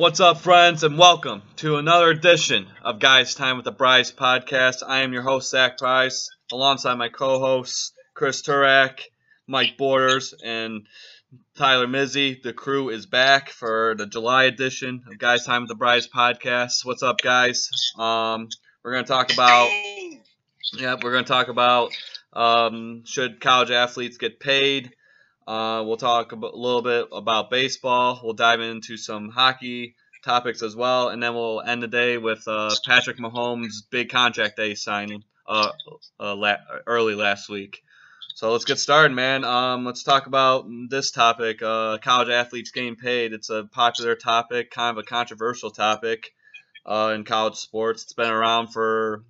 What's up, friends, and welcome to another edition of Guys Time with the Bryce podcast. I am your host, Zach Price, alongside my co hosts, Chris Turak, Mike Borders, and Tyler Mizzi. The crew is back for the July edition of Guys Time with the Bryce podcast. What's up, guys? Um, we're going to talk about, yeah, we're going to talk about um, should college athletes get paid? Uh, we'll talk a little bit about baseball. We'll dive into some hockey topics as well, and then we'll end the day with uh, Patrick Mahomes' big contract day signing uh, uh, la- early last week. So let's get started, man. Um, let's talk about this topic: uh, college athletes getting paid. It's a popular topic, kind of a controversial topic uh, in college sports. It's been around for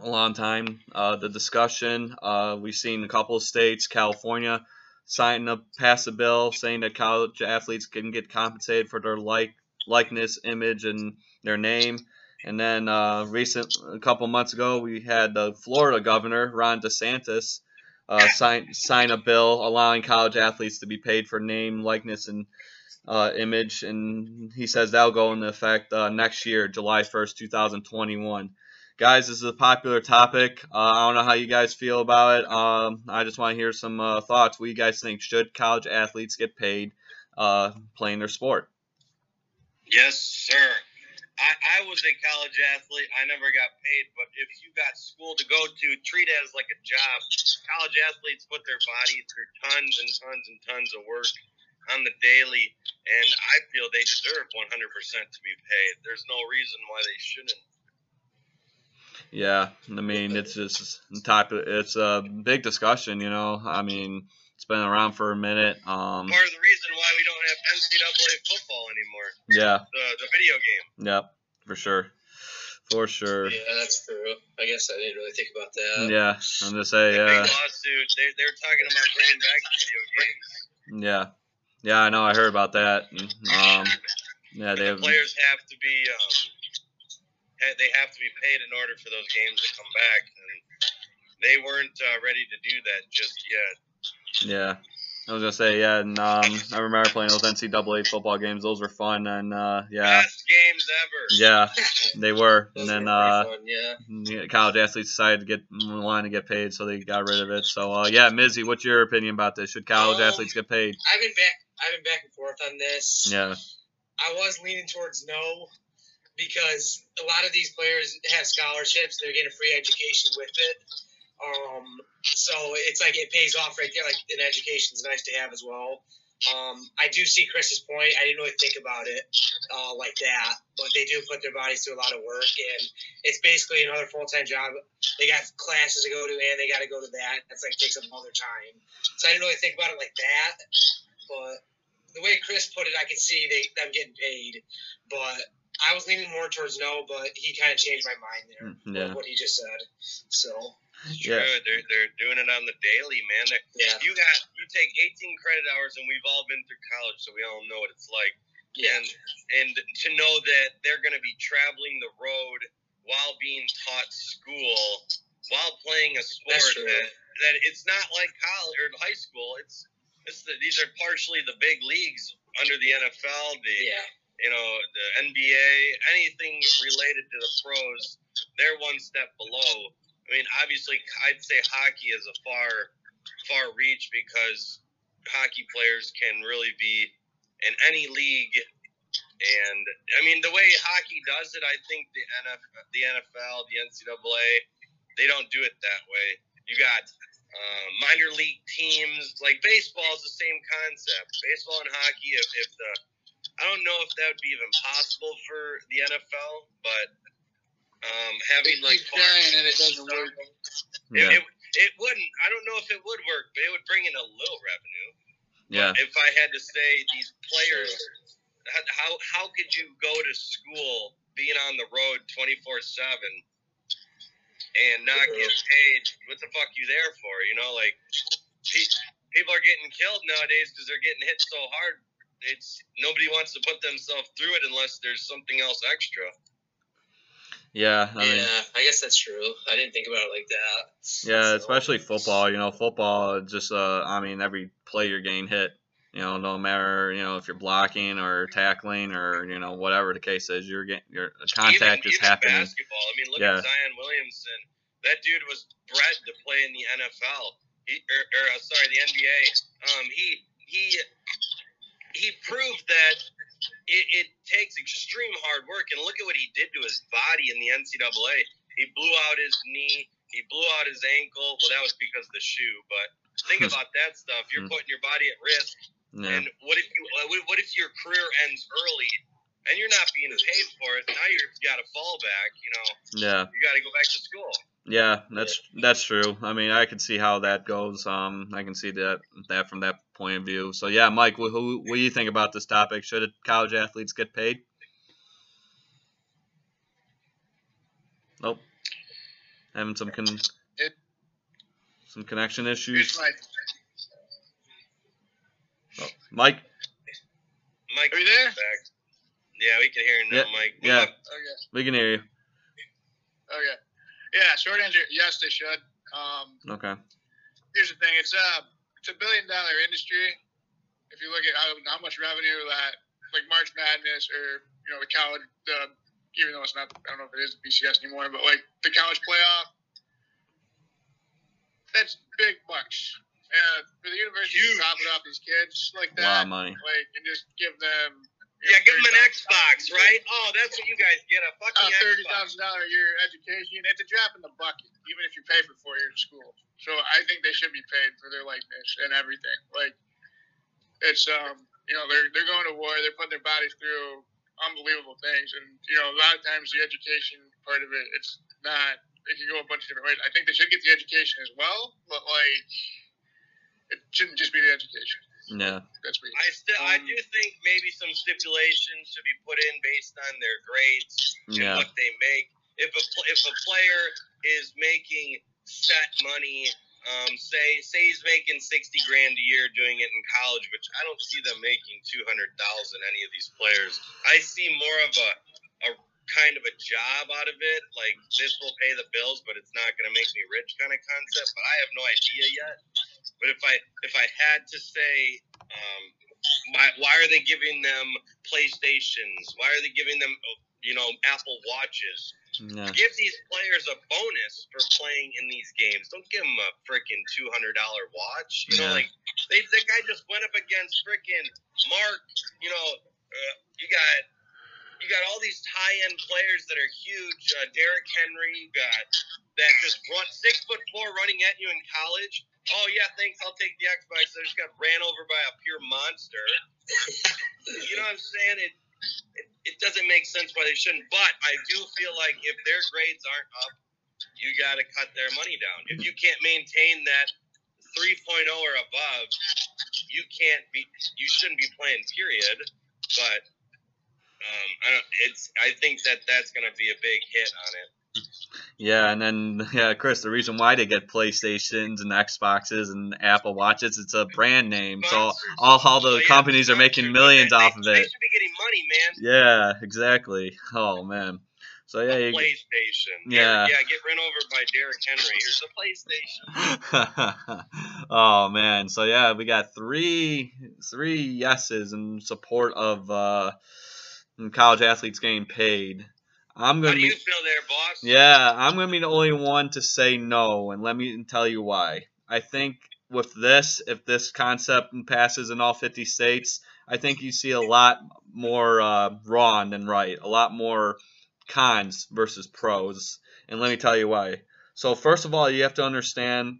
a long time. The discussion we've seen a couple of states, California signing up, pass a bill saying that college athletes can get compensated for their like likeness, image, and their name. And then uh, recent, a couple months ago, we had the Florida governor Ron DeSantis uh, sign sign a bill allowing college athletes to be paid for name, likeness, and uh, image. And he says that'll go into effect uh, next year, July 1st, 2021 guys, this is a popular topic. Uh, I don't know how you guys feel about it. Um, I just want to hear some uh, thoughts. What do you guys think? Should college athletes get paid uh, playing their sport? Yes, sir. I, I was a college athlete. I never got paid, but if you got school to go to, treat it as like a job. College athletes put their body through tons and tons and tons of work on the daily, and I feel they deserve 100% to be paid. There's no reason why they shouldn't. Yeah, I mean it's just type of it's a big discussion, you know. I mean it's been around for a minute. Um, Part of the reason why we don't have NCAA football anymore. Yeah. The the video game. Yep, for sure. For sure. Yeah, that's true. I guess I didn't really think about that. Yeah, I'm just say The yeah, big lawsuit. They they're talking about bringing back video games. yeah, yeah. I know. I heard about that. Um, yeah, they the have. players have to be um, ha- they have to be paid in order for those games to come back, and they weren't uh, ready to do that just yet. Yeah, I was gonna say yeah, and um, I remember playing those NCAA football games. Those were fun, and uh, yeah, Best games ever. yeah, they were. And then were uh, fun, yeah. yeah, college athletes decided to get line to get paid, so they got rid of it. So uh, yeah, Mizzi, what's your opinion about this? Should college Um, athletes get paid? I've been back. I've been back and forth on this. Yeah, I was leaning towards no because a lot of these players have scholarships. They're getting a free education with it. Um, so it's like it pays off right there. Like an education is nice to have as well. Um, I do see Chris's point. I didn't really think about it uh, like that, but they do put their bodies through a lot of work, and it's basically another full time job. They got classes to go to, and they got to go to that. That's like takes up all their time. So I didn't really think about it like that, but the way Chris put it, I can see they them getting paid, but I was leaning more towards no, but he kind of changed my mind there. Mm, yeah. with what he just said. So True. yeah, They're they're doing it on the daily, man. They're, yeah, you got you take 18 credit hours, and we've all been through college, so we all know what it's like. yeah, And and to know that they're going to be traveling the road while being taught school, while playing a sport That's true. that, that it's not like college or high school. It's it's the, these are partially the big leagues under the NFL, the yeah, you know the NBA, anything related to the pros. They're one step below. I mean, obviously, I'd say hockey is a far far reach because hockey players can really be in any league. And I mean, the way hockey does it, I think the NFL, the NFL, the NCAA, they don't do it that way. You got uh, minor league teams like baseball is the same concept. Baseball and hockey, if, if the I don't know if that would be even possible for the NFL, but um, having like Keep trying and it doesn't work. It, yeah, it, it wouldn't. I don't know if it would work, but it would bring in a little revenue. yeah, If I had to say these players, how how could you go to school being on the road twenty four seven and not get paid? What the fuck you there for? You know, like people are getting killed nowadays because they're getting hit so hard. It's nobody wants to put themselves through it unless there's something else extra. yeah. I mean, yeah, I guess that's true. I didn't think about it like that. yeah, So- especially football. You know, football just uh, I mean, every play you're getting hit. You know, no matter you know if you're blocking or tackling or you know whatever the case is, you're getting your contact even, is even happening. basketball. I mean, look Yeah. at Zion Williamson. That dude was bred to play in the NFL. He, or, or uh, sorry, the NBA. Um, he he he proved that it, it takes extreme hard work. And look at what he did to his body in the NCAA. He blew out his knee. He blew out his ankle. Well, that was because of the shoe. But think about that stuff. You're Hmm. putting your body at risk. Yeah. And what if you? uh, what- What if your career ends early, and you're not being paid for it? Now you've got a fallback. You know, Yeah. you got to go back to school. Yeah, that's that's true. I mean, I can see how that goes. Um, I can see that that from that point of view. So yeah, Mike, wh- who, what do you think about this topic? Should college athletes get paid? Nope. Having some con- It- some connection issues. my, Oh, Mike. Mike, Are you there? Back. Yeah, we can hear you now, Yeah, Mike. yeah. okay, We can hear you. okay. Yeah, short answer, yes, they should. Um, Okay. here's the thing: it's a it's a billion dollar industry. If you look at how, how much revenue that like March Madness or you know the college, the even though it's not, I don't know if it is BCS anymore, but like the college playoff, that's big bucks. And for the university Huge. to profit off these kids like that, money. like and just give them. Yeah, give them an $30,000 Xbox, right? Oh, that's what you guys get a fucking a thirty thousand dollar a year education. It's a drop in the bucket, even if you pay for four years of school. So I think they should be paid for their likeness and everything. Like it's um you know they're they're going to war, they're putting their bodies through unbelievable things, and you know a lot of times the education part of it, it's not. It can go a bunch of different ways. I think they should get the education as well, but like it shouldn't just be the education. Yeah. I still, I do think maybe some stipulations should be put in based on their grades and Yeah. what they make. If a if a player is making set money, um, say say he's making sixty grand a year doing it in college, which I don't see them making two hundred thousand. Any of these players, I see more of a a kind of a job out of it. Like this will pay the bills, but it's not going to make me rich kind of concept. But I have no idea yet. But if I if I had to say, um, why, why are they giving them PlayStations? Why are they giving them, you know, Apple Watches? Yeah. Give these players a bonus for playing in these games. Don't give them a freaking two hundred dollar watch. You know, like they the guy just went up against freaking Mark. You know, uh, you got you got all these high end players that are huge. Uh, Derrick Henry, you got that just run six foot four running at you in college. Oh yeah, thanks. I'll take the Xbox. I just got ran over by a pure monster. you know what I'm saying? It, it it doesn't make sense why they shouldn't. But I do feel like if their grades aren't up, you got to cut their money down. If you can't maintain that 3.0 or above, you can't be. You shouldn't be playing. Period. But um, I don't. It's. I think that that's going to be a big hit on it. Yeah, and then yeah, Chris, the reason why they get PlayStations and Xboxes and Apple Watches, it's a brand name. So all, all the companies are making millions off of it. should be getting money, man. Yeah, exactly. Oh man. So yeah, you, PlayStation. Yeah. Yeah, get run over by Derrick Henry. Here's a PlayStation. oh man. So yeah, we got three three yeses in support of uh college athletes getting paid. I'm gonna How do be you feel there, boss? Yeah, I'm gonna be the only one to say no, and let me tell you why. I think with this, if this concept passes in all 50 states, I think you see a lot more uh, wrong than right, a lot more cons versus pros, and let me tell you why. So first of all, you have to understand,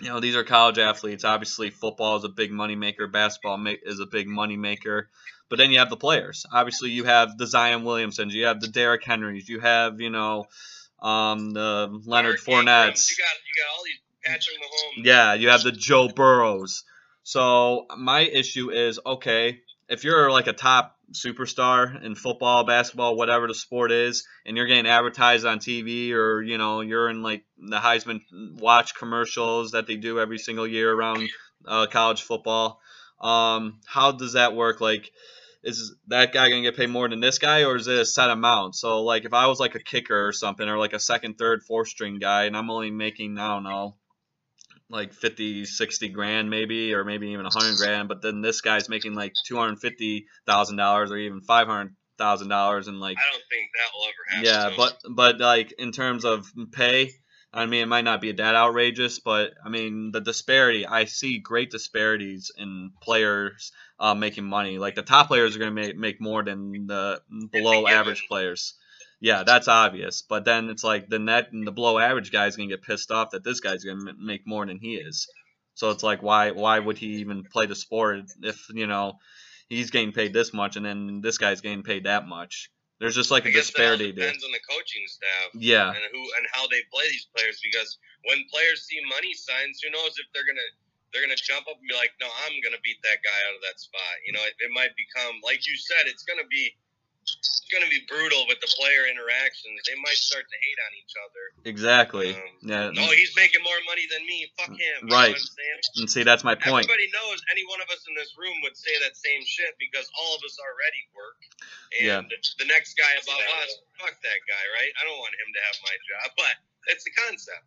you know, these are college athletes. Obviously, football is a big money maker, basketball is a big money maker. But then you have the players. Obviously, you have the Zion Williamsons, you have the Derrick Henrys, you have you know um, the Leonard Fournettes. You got you got all these Patrick Mahomes. Yeah, you have the Joe Burrows. So my issue is okay if you're like a top superstar in football, basketball, whatever the sport is, and you're getting advertised on TV or you know you're in like the Heisman Watch commercials that they do every single year around uh, college football. Um, how does that work? Like, is that guy gonna get paid more than this guy, or is it a set amount? So like, if I was like a kicker or something, or like a second, third, fourth string guy, and I'm only making I don't know like 50, 60 grand maybe, or maybe even 100 grand. But then this guy's making like $250,000 or even $500,000 and like, I don't think that will ever happen. yeah, but, but like in terms of pay, I mean, it might not be that outrageous, but I mean, the disparity, I see great disparities in players uh, making money. Like the top players are going to make, make more than the below average players. Yeah, that's obvious. But then it's like the net and the below average guy's going to get pissed off that this guy's going to make more than he is. So it's like, why why would he even play the sport if, you know, he's getting paid this much and then this guy's getting paid that much? There's just like I a guess that all disparity there. depends on the coaching staff. Yeah. and who and how they play these players because when players see money signs, who knows if they're gonna they're gonna jump up and be like, no, I'm gonna beat that guy out of that spot. You know, it, it might become like you said, it's gonna be it's gonna be brutal with the player interactions. They might start to hate on each other. Exactly. Um, Yeah. No, he's making more money than me. Fuck him. Right. Know what I'm saying? And see, that's my point. Everybody knows any one of us in this room would say that same shit because all of us already work. Yeah. And the next guy above us, fuck that guy, right? I don't want him to have my job, but it's the concept.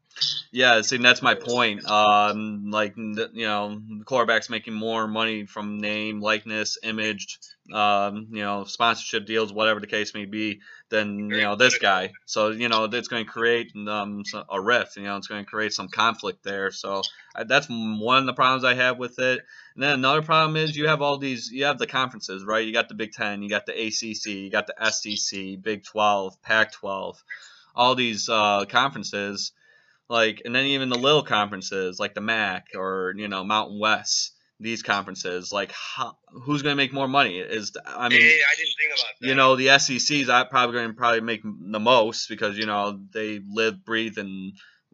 Yeah, see, that's my point. Um, like, you know, the quarterback's making more money from name, likeness, image, um, you know, sponsorship deals, whatever the case may be, than you know this guy. So you know, it's going to create um a rift. You know, it's going to create some conflict there. So I, that's one of the problems I have with it. And then another problem is you have all these, you have the conferences, right? You got the Big Ten, you got the ACC, you got the SEC, Big 12, Pac 12, all these uh, conferences like and then even the little conferences like the MAC or you know Mountain West these conferences like how, who's going to make more money? Is I mean hey, I didn't think about that. you know the SECs I probably going to probably make the most because you know they live breathe and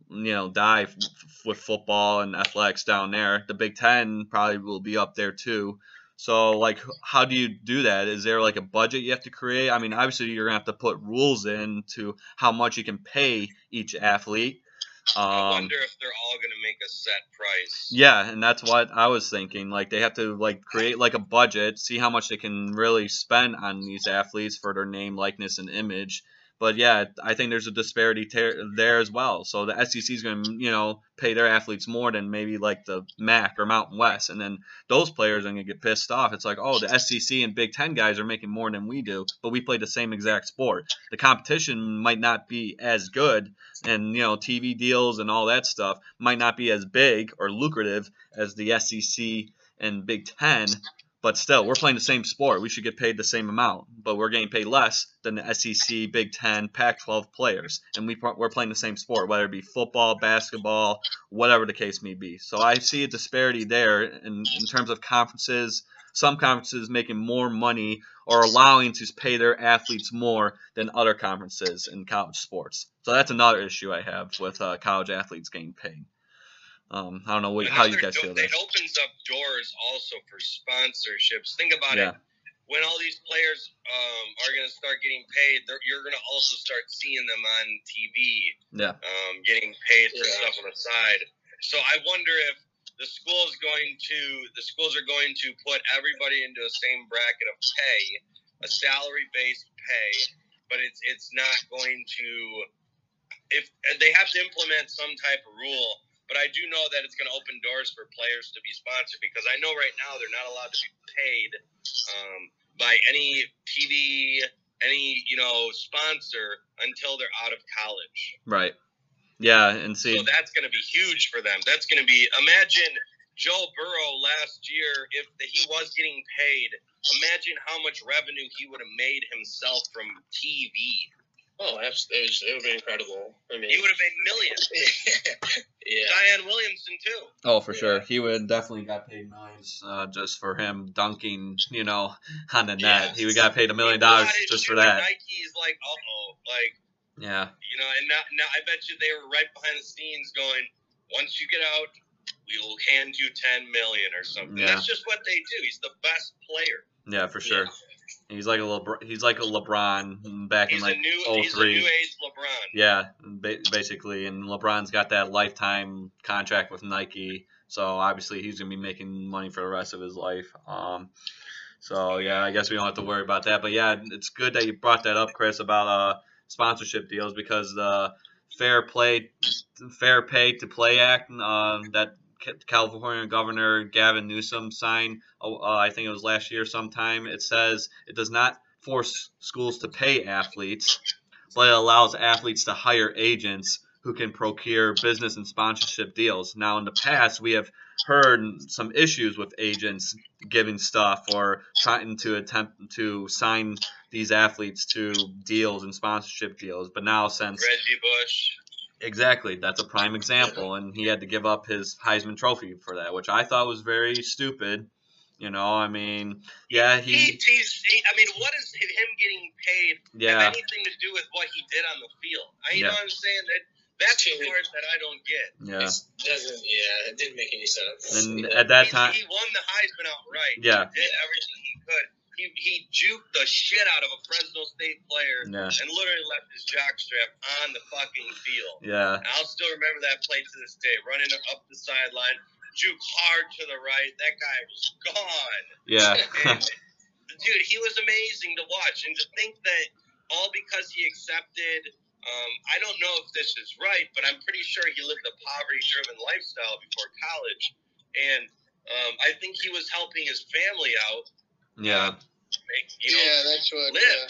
you know die f- f- with football and athletics down there. The Big 10 probably will be up there too. So like how do you do that? Is there like a budget you have to create? I mean obviously you're going to have to put rules in to how much you can pay each athlete I um, wonder if they're all going to make a set price. yeah, and that's what I was thinking. Like they have to like create like a budget, see how much they can really spend on these athletes for their name, likeness, and image. But yeah, I think there's a disparity ter- there as well. So the SEC is going to, you know, pay their athletes more than maybe like the MAC or Mountain West, and then those players are going to get pissed off. It's like, oh, the SEC and Big Ten guys are making more than we do, but we play the same exact sport. The competition might not be as good, and you know, TV deals and all that stuff might not be as big or lucrative as the SEC and Big Ten. But still, we're playing the same sport. We should get paid the same amount, but we're getting paid less than the SEC, Big Ten, Pac-12 players, and we we're playing the same sport, whether it be football, basketball, whatever the case may be. So I see a disparity there in, in terms of conferences. Some conferences making more money or allowing to pay their athletes more than other conferences in college sports. So that's another issue I have with uh, college athletes getting paid. Um, I don't know what, how you guys do- feel there. It opens up doors also for sponsorships. Think about Yeah. it. When all these players um, are going to start getting paid, you're going to also start seeing them on TV, Yeah. um, getting paid for Yeah. stuff on the side. So I wonder if the school's going to the schools are going to put everybody into the same bracket of pay, a salary based pay, but it's it's not going to if they have to implement some type of rule but I do know that it's going to open doors for players to be sponsored because I know right now they're not allowed to be paid um, by any TV, any you know sponsor until they're out of college. Right. Yeah, and see, So that's going to be huge for them. That's going to be imagine Joe Burrow last year if he was getting paid. Imagine how much revenue he would have made himself from TV. Oh, absolutely. It, was, it would be incredible. I mean, He would have made millions. yeah. Zion Williamson too. oh for Yeah. sure, he would definitely got paid millions uh, just for him dunking, you know, on the net. He would got paid a million dollars just for that. Nike's like, uh oh, like Yeah. you know, and now, now I bet you they were right behind the scenes going, once you get out, we will hand you ten million or something. Yeah. That's just what they do. He's the best player. Yeah, for sure. He's like a LeBron, he's like a LeBron back He's in like new, he's a 03. new age LeBron. Yeah, ba- basically, and LeBron's got that lifetime contract with Nike, so obviously he's gonna be making money for the rest of his life. Um, so yeah, I guess we don't have to worry about that. But yeah, it's good that you brought that up, Chris, about uh sponsorship deals because the Fair Play, Fair Pay to Play Act uh, that California Governor Gavin Newsom signed. Uh, I think it was last year sometime. It says it does not force schools to pay athletes, but it allows athletes to hire agents who can procure business and sponsorship deals. Now, in the past, we have heard some issues with agents giving stuff or trying to attempt to sign these athletes to deals and sponsorship deals. But now, since Reggie Bush. Exactly, that's a prime example, and he had to give up his Heisman Trophy for that, which I thought was very stupid. You know, I mean, yeah, he. he, he's, he I mean, what is him getting paid yeah. have anything to do with what he did on the field? I, you Yeah. know what I'm saying? That that's the part that I don't get. Yeah, It doesn't. Yeah, it didn't make any sense. and at that He- time, he won the Heisman outright. Yeah. He did everything he could. He, he juked the shit out of a Fresno State player yeah, and literally left his jockstrap on the fucking field. yeah, And I'll still remember that play to this day. Running up the sideline, juke hard to the right. That guy was gone. yeah, And, dude, he was amazing to watch. And to think that all because he accepted, um, I don't know if this is right, but I'm pretty sure he lived a poverty driven lifestyle before college. And um, I think he was helping his family out. Yeah, Make, you yeah, that's what live. uh,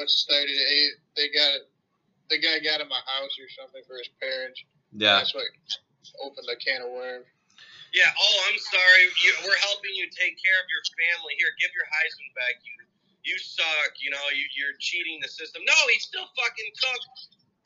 what started it. They got it. The guy got him a house or something for his parents. yeah, That's what opened the can of worms. Yeah. Oh, I'm sorry. You, we're helping you take care of your family. Here, give your Heisman back. You, you suck. You know, you, you're cheating the system. No, he still fucking took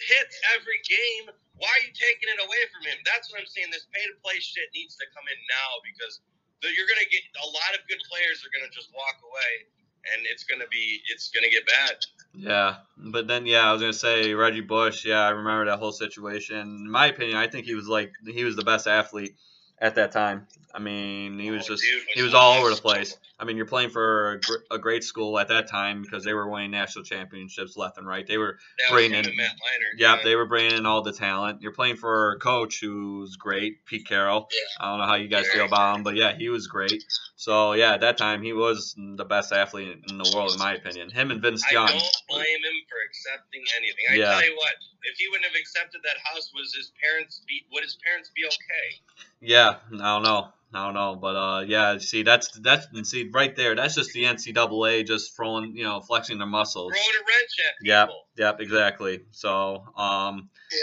hits every game. Why are you taking it away from him? That's what I'm saying. This pay to play shit needs to come in now because you're gonna get a lot of good players are gonna just walk away, and it's gonna be it's gonna get bad. yeah. But then, yeah, I was gonna say Reggie Bush. Yeah, I remember that whole situation. In my opinion, I think he was like he was the best athlete at that time. I mean, he was Oh, just he was all over the place. I mean, you're playing for a, gr- a great school at that time because they were winning national championships left and right. They were That was in- Matt Leinart. Yeah, they were bringing in all the talent. You're playing for a coach who's great, Pete Carroll. Yeah. I don't know how you guys feel about him, but yeah, he was great. So yeah, at that time he was the best athlete in the world, in my opinion. Him and Vince Young. I don't blame him for accepting anything. I Yeah. tell you what, if he wouldn't have accepted that house, was his parents be would his parents be okay? Yeah, I don't know. I don't know, but uh, yeah. See, that's that's and see right there. That's just the NCAA just throwing, you know, flexing their muscles. Throwing a wrench at. Yep, yep, exactly. So, um, Yeah.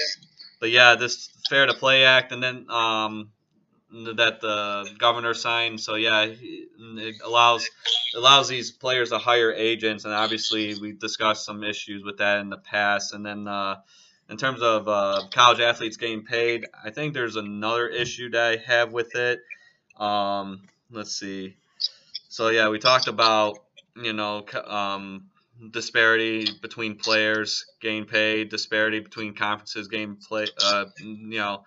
but yeah, this Fair to Play Act, and then um, that the governor signed. So yeah, it allows allows these players to hire agents, and obviously we discussed some issues with that in the past. And then uh, in terms of uh, college athletes getting paid, I think there's another issue that I have with it. Um, let's see. So yeah, we talked about you know um, disparity between players getting paid, disparity between conferences getting play, uh, you know,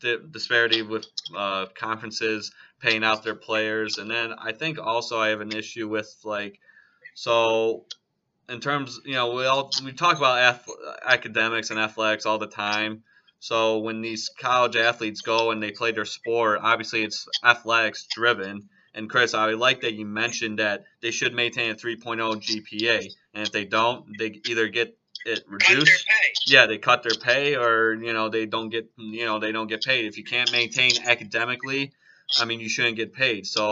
di- disparity with uh, conferences paying out their players, and then I think also I have an issue with like, so in terms, you know, we all we talk about ath- academics and athletics all the time. So when these college athletes go and they play their sport, obviously it's athletics driven. And Chris, I like that you mentioned that they should maintain a 3.0 GPA, and if they don't, they either get it Cut their reduced. pay. Yeah, they cut their pay, or you know they don't get you know they don't get paid. If you can't maintain academically, I mean you shouldn't get paid. So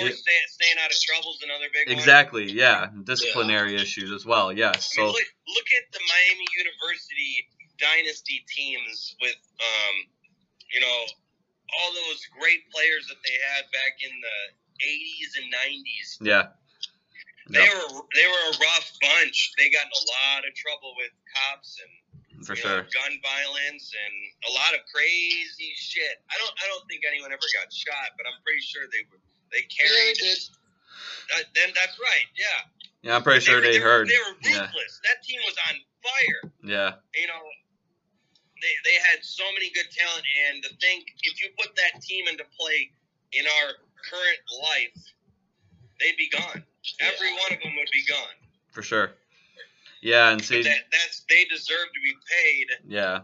Or it- stay, staying out of trouble is another big one. exactly, yeah, disciplinary issues as well. Yes. I mean, So look, look at the Miami University dynasty teams with, um, you know, all those great players that they had back in the 80s and 90s. yeah, They Yep. were they were a rough bunch. They got in a lot of trouble with cops and for you sure. know, gun violence and a lot of crazy shit. I don't I don't think anyone ever got shot, but I'm pretty sure they were they Yeah, they carried. did. Uh, then that's right, yeah. Yeah, I'm pretty sure were- they were- heard. They were Yeah, ruthless. That team was on fire. yeah, you know, they, they had so many good talent, and to think if you put that team into play in our current life, they'd be gone. Every one of them would be gone. for sure. Yeah, and see, that, that's they deserve to be paid. yeah,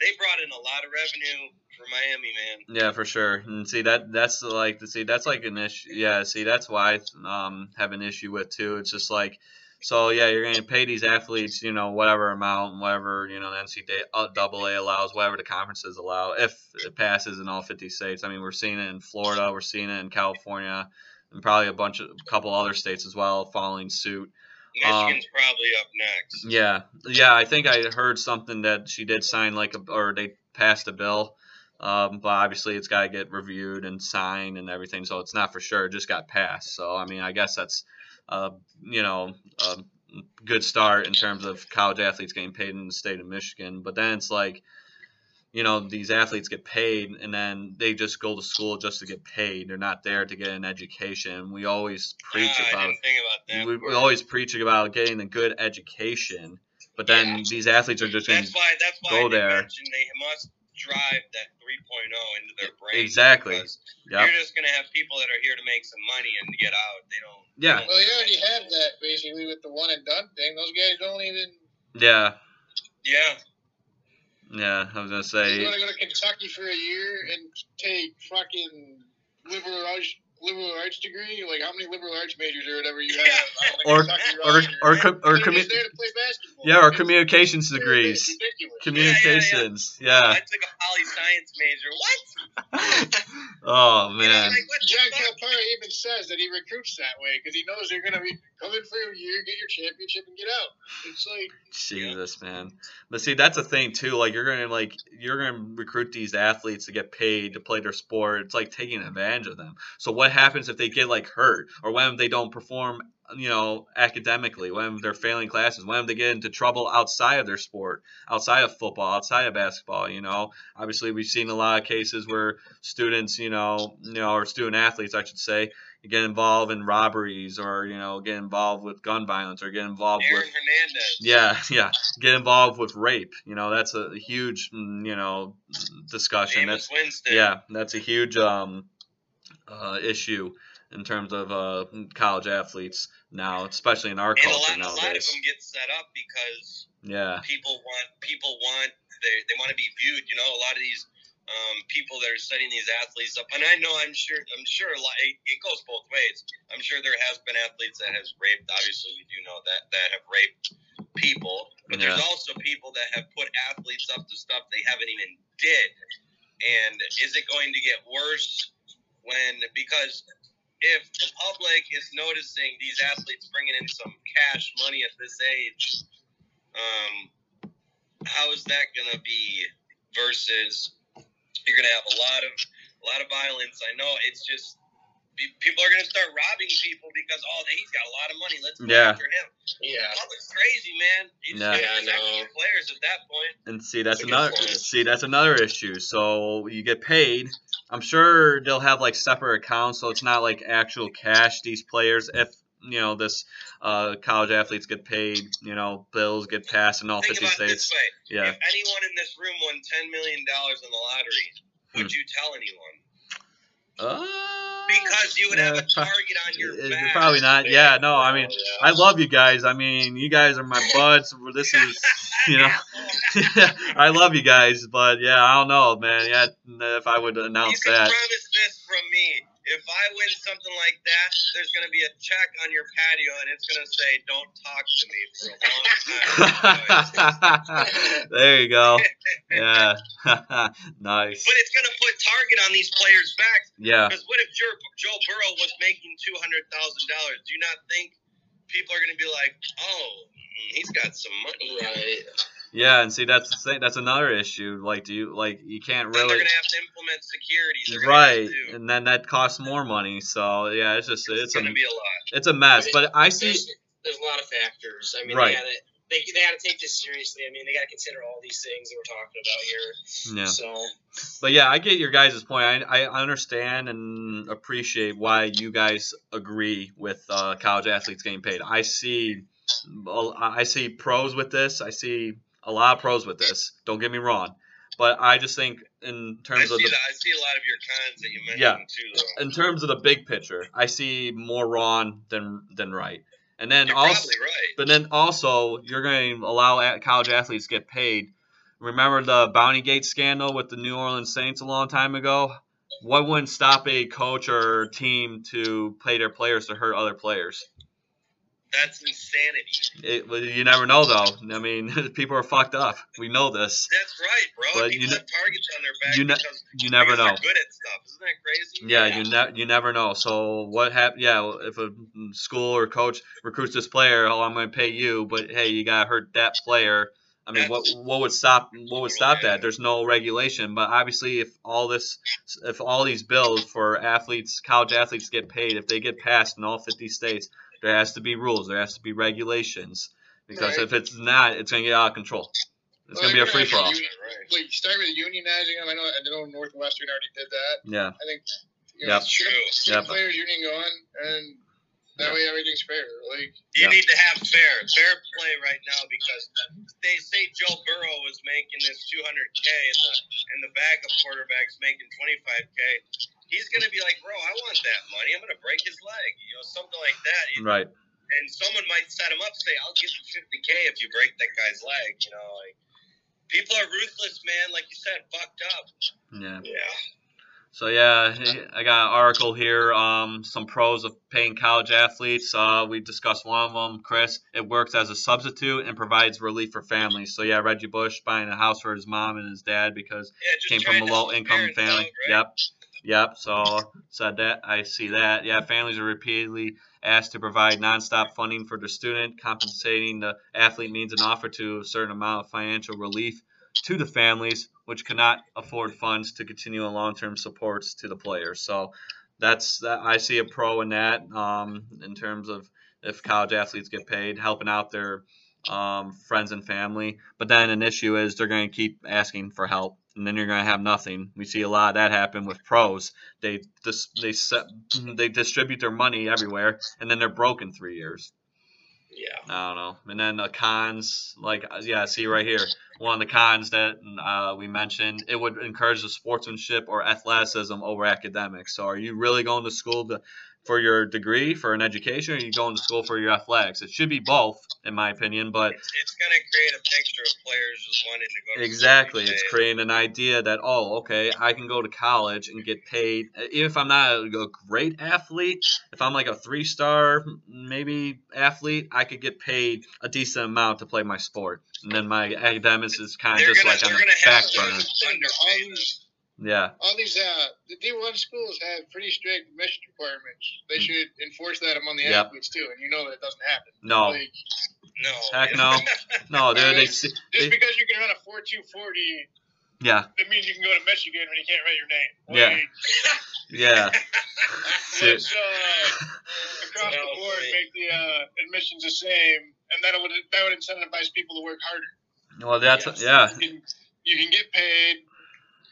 They brought in a lot of revenue for Miami, man. Yeah, for sure. And see that that's like see that's like an issue. Yeah, see that's why I um have an issue with too. It's just like So yeah, you're going to pay these athletes, you know, whatever amount, whatever you know the NCAA allows, whatever the conferences allow, if it passes in all 50 states. I mean, we're seeing it in Florida, we're seeing it in California, and probably a bunch of a couple other states as well following suit. Michigan's um, probably up next. Yeah, yeah. I think I heard something that she did sign like a, or they passed a bill. Um, but obviously, it's got to get reviewed and signed and everything, so it's not for sure. It just got passed. So I mean, I guess that's uh, you know, a good start in terms of college athletes getting paid in the state of Michigan. But then it's like, you know, these athletes get paid and then they just go to school just to get paid. They're not there to get an education. We always preach about, about that. we, we always preach about getting a good education. But then Yeah. these athletes are just going That's why. That's why go there. they must drive that 3.0 into their brain. Exactly. Yep. You're just gonna have people that are here to make some money and get out. They don't. Yeah. Well, you already had that basically with the one and done thing. Those guys don't even. Yeah. Yeah. Yeah. I was gonna say. You want to go to Kentucky for a year and take fucking liberal arts liberal arts degree? Like how many liberal arts majors or whatever you have? on the Or- Kentucky or- roster, or com- or They're commu- just there to play basketball. Yeah, or It's- communications it's degrees. ridiculous. Communications. I Yeah. took a poli science major. What? Oh You know, man. like, what the John? Calipari even says that he recruits that way because he knows they're going to be coming in for a year, get your championship, and get out. It's like Jesus, man. But see, that's a thing too. Like you're gonna like you're gonna recruit these athletes to get paid to play their sport. It's like taking advantage of them. So what happens if they get like hurt or when they don't perform? You know, academically, when they're failing classes, when they get into trouble outside of their sport, outside of football, outside of basketball. You know, obviously we've seen a lot of cases where students, you know, you know, or student athletes, I should say, get involved in robberies or you know get involved with gun violence or get involved Aaron with Hernandez. yeah, yeah. Get involved with rape. You know, that's a huge, mm, you know, discussion. Jameis That's Winston. yeah, that's a huge um uh, issue in terms of uh, college athletes now, especially in our And a culture lot, a lot of nowadays. them get set up because Yeah, people want people want they, they want to be viewed. You know, a lot of these um, people that are setting these athletes up, and I know I'm sure I'm sure a lot, it, it goes both ways. I'm sure there has been athletes that has raped. Obviously, we do know that that have raped people, but there's also people that have put athletes up to stuff they haven't even did. And is it going to get worse when because if the public is noticing these athletes bringing in some cash money at this age, um, how is that going to be versus you're going to have a lot of a lot of violence. I know it's just people are going to start robbing people because oh he's got a lot of money. Let's go Yeah. after him. Yeah. Public's crazy, man. You just Yeah. got Yeah, I know. players at that point. and see that's That's a good another see that's another issue. So you get paid. I'm sure they'll have like separate accounts, so it's not like actual cash. These players, if you know this uh, college athletes get paid, you know bills get passed in all Think 50 about states. Yeah. if anyone in this room won ten million dollars in the lottery, would Hmm. you tell anyone? Uh, Because you would have yeah, a target on your pro- back. Probably not. Yeah, no. I mean, I love you guys. I mean, you guys are my buds. This is, you know, I love you guys. But yeah, I don't know, man. Yeah, if I would You announce can that. promise this from me. If I win something like that, there's going to be a check on your patio, and it's going to say, "Don't talk to me for a long time." there you go. Yeah. nice. But it's going to put target on these players' backs. Yeah. Because what if Joe, Joe Burrow was making two hundred thousand dollars? Do you not think people are going to be like, "Oh, mm, he's got some money"? Right. Yeah, and see that's the thing. That's another issue. Like, do you like you can't Then really they're going to have to implement security. They're right, to, and then that costs more money. So yeah, it's just it's it's a going to be a lot. it's a mess. But I see. There's, there's a lot of factors. I mean, Right. they they, they gotta take this seriously. I mean, they gotta consider all these things that we're talking about here. Yeah. So But yeah, I get your guys' point. I, I understand and appreciate why you guys agree with uh, college athletes getting paid. I see, I see pros with this. I see a lot of pros with this. Don't get me wrong, but I just think in terms of the that, I see a lot of your cons that you mentioned Yeah. too. Though. in terms of the big picture, I see more wrong than than right. And then You're also, right. but then also, you're going to allow college athletes get paid. Remember the Bounty Gate scandal with the New Orleans Saints a long time ago? What wouldn't stop a coach or team to pay their players to hurt other players? That's insanity. It, well, you never know though. I mean, people are fucked up. We know this. That's right, bro. But People you have targets on their back you ne- because, You never know. they're good at stuff. Isn't that crazy? Yeah, you ne- you never know. So what happened? Yeah, if a school or coach recruits this player, oh, I'm going to pay you, but hey, you got to hurt that player. I mean, what what would stop what would stop that? There's no regulation, but obviously, if all this, if all these bills for athletes, college athletes get paid, if they get passed in all 50 states, there has to be rules, there has to be regulations, because Right. if it's not, it's going to get out of control. It's going to be a free for all. you- start with unionizing them. I know. I know Northwestern already did that. Yeah, I think. You know, Yep. should True. get Yep. players union going, and that Yeah. way everything's fair. Like You Yeah. need to have fair, fair play right now because they say Joe Burrow is making this 200k and the and the backup quarterback's making 25k. He's gonna be like, bro, I want that money. I'm gonna break his leg, you know, something like that. right. And someone might set him up, and say, I'll give you 50k if you break that guy's leg. You know, like people are ruthless, man. Like you said, fucked up. Yeah. Yeah. So yeah, I got an article here. Um, some pros of paying college athletes. Uh, we discussed one of them, Chris. It works as a substitute and provides relief for families. So yeah, Reggie Bush buying a house for his mom and his dad because Yeah, came from a low income family. out, right? Yep. Yep. So said that I see that. Yeah, families are repeatedly asked to provide nonstop funding for their student, compensating the athlete means an offer to a certain amount of financial relief to the families, which cannot afford funds to continue long-term supports to the players. So that's that. I see a pro in that um, in terms of if college athletes get paid, helping out their um, friends and family. But then an issue is they're going to keep asking for help, and then you're going to have nothing. We see a lot of that happen with pros. They dis- they set, they distribute their money everywhere, and then they're broke in three years. Yeah. I don't know. And then the cons, like uh, yeah, see right here, one of the cons that uh, we mentioned, it would encourage the sportsmanship or athleticism over academics. So are you really going to school to, for your degree, for an education, or are you going to school for your athletics? It should be both, in my opinion. But It's, it's going to create a picture of players just wanting to go to exactly, it's creating an idea that oh, okay, I can go to college and get paid, even if I'm not a, great athlete. If I'm like a three-star maybe athlete, I could get paid a decent amount to play my sport, and then my academics is kind of just gonna, like on the back burner. Yeah, all these uh, the D1 schools have pretty strict admission requirements. They should enforce that among the Mm. Yep. athletes too, and you know that doesn't happen. no, Like, No. heck no, no, dude. They, see- just they because you can run a 4240, yeah, it means you can go to Michigan when you can't write your name. Yeah. Like, yeah. See- let's uh, across the board see. make the uh, admissions the same, and that would that would incentivize people to work harder. Well, that's Yes. yeah, You can you can get paid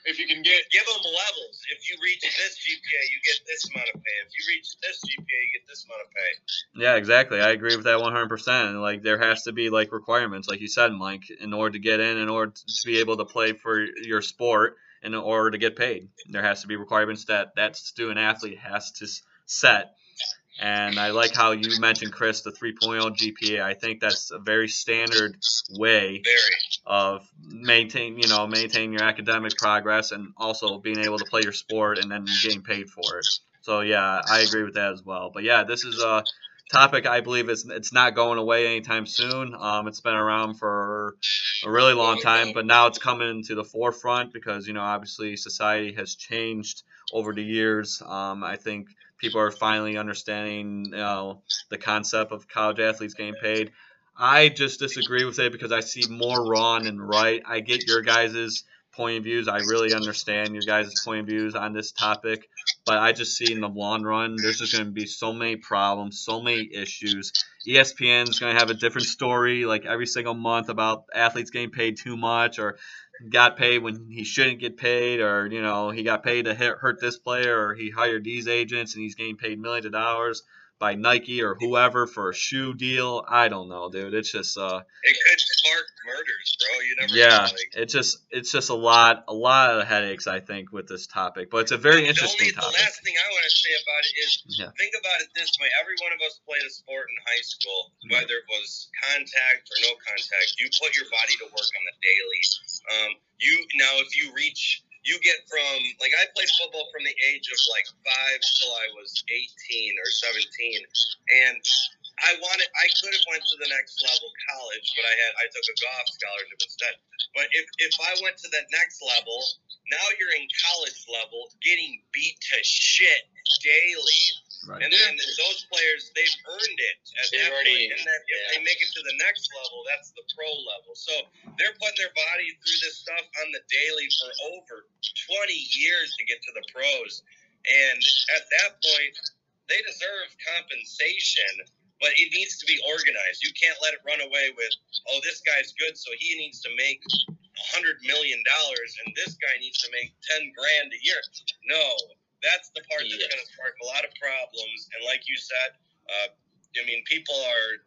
if you can get Give them levels. If you reach this GPA, you get this amount of pay. If you reach this GPA, you get this amount of pay. yeah, exactly. I agree with that one hundred percent. Like there has to be like requirements, like you said, Mike, in order to get in, in order to be able to play for your sport, in order to get paid, there has to be requirements that that student athlete has to set. And I like how you mentioned, Chris, the 3.0 GPA. I think that's a very standard way of maintain you know maintain your academic progress and also being able to play your sport and then getting paid for it. So yeah i agree with that as well. But yeah this is a topic i believe is it's not going away anytime soon. Um, it's been around for a really long time but now it's coming to the forefront because you know obviously society has changed over the years. Um, i think people are finally understanding you know the concept of college athletes getting paid I just disagree with it because I see more wrong than right. I get your guys' point of views. I really understand your guys' point of views on this topic, but I just see in the long run there's just going to be so many problems, so many issues. ESPN is going to have a different story like every single month about athletes getting paid too much or got paid when he shouldn't get paid or you know he got paid to hurt this player or he hired these agents and he's getting paid millions of dollars by Nike or whoever for a shoe deal. I don't know, dude. It's just uh It could spark murders, bro. You never yeah, know. Like, it's just it's just a lot a lot of headaches I think with this topic, but it's a very interesting only, topic. The last thing I want to say about it is Yeah. think about it this way. Every one of us played a sport in high school, whether it was contact or no contact. You put your body to work on the daily. Um, you now if you reach you get from like I played football from the age of like five till I was eighteen or seventeen, and I wanted I could have went to the next level college, but I had I took a golf scholarship instead. But if if I went to that next level, now you're in college level, getting beat to shit daily. Right. And then those players, they've earned it at They've that already- point. And then if yeah. they make it to the next level, that's the pro level. So they're putting their body through this stuff on the daily for over 20 years to get to the pros. And at that point, they deserve compensation, but it needs to be organized. You can't let it run away with, oh, this guy's good, so he needs to make a hundred million dollars, and this guy needs to make ten grand a year. No, that's the part that's Yeah. going to spark a lot of problems. And like you said, uh, I mean, people are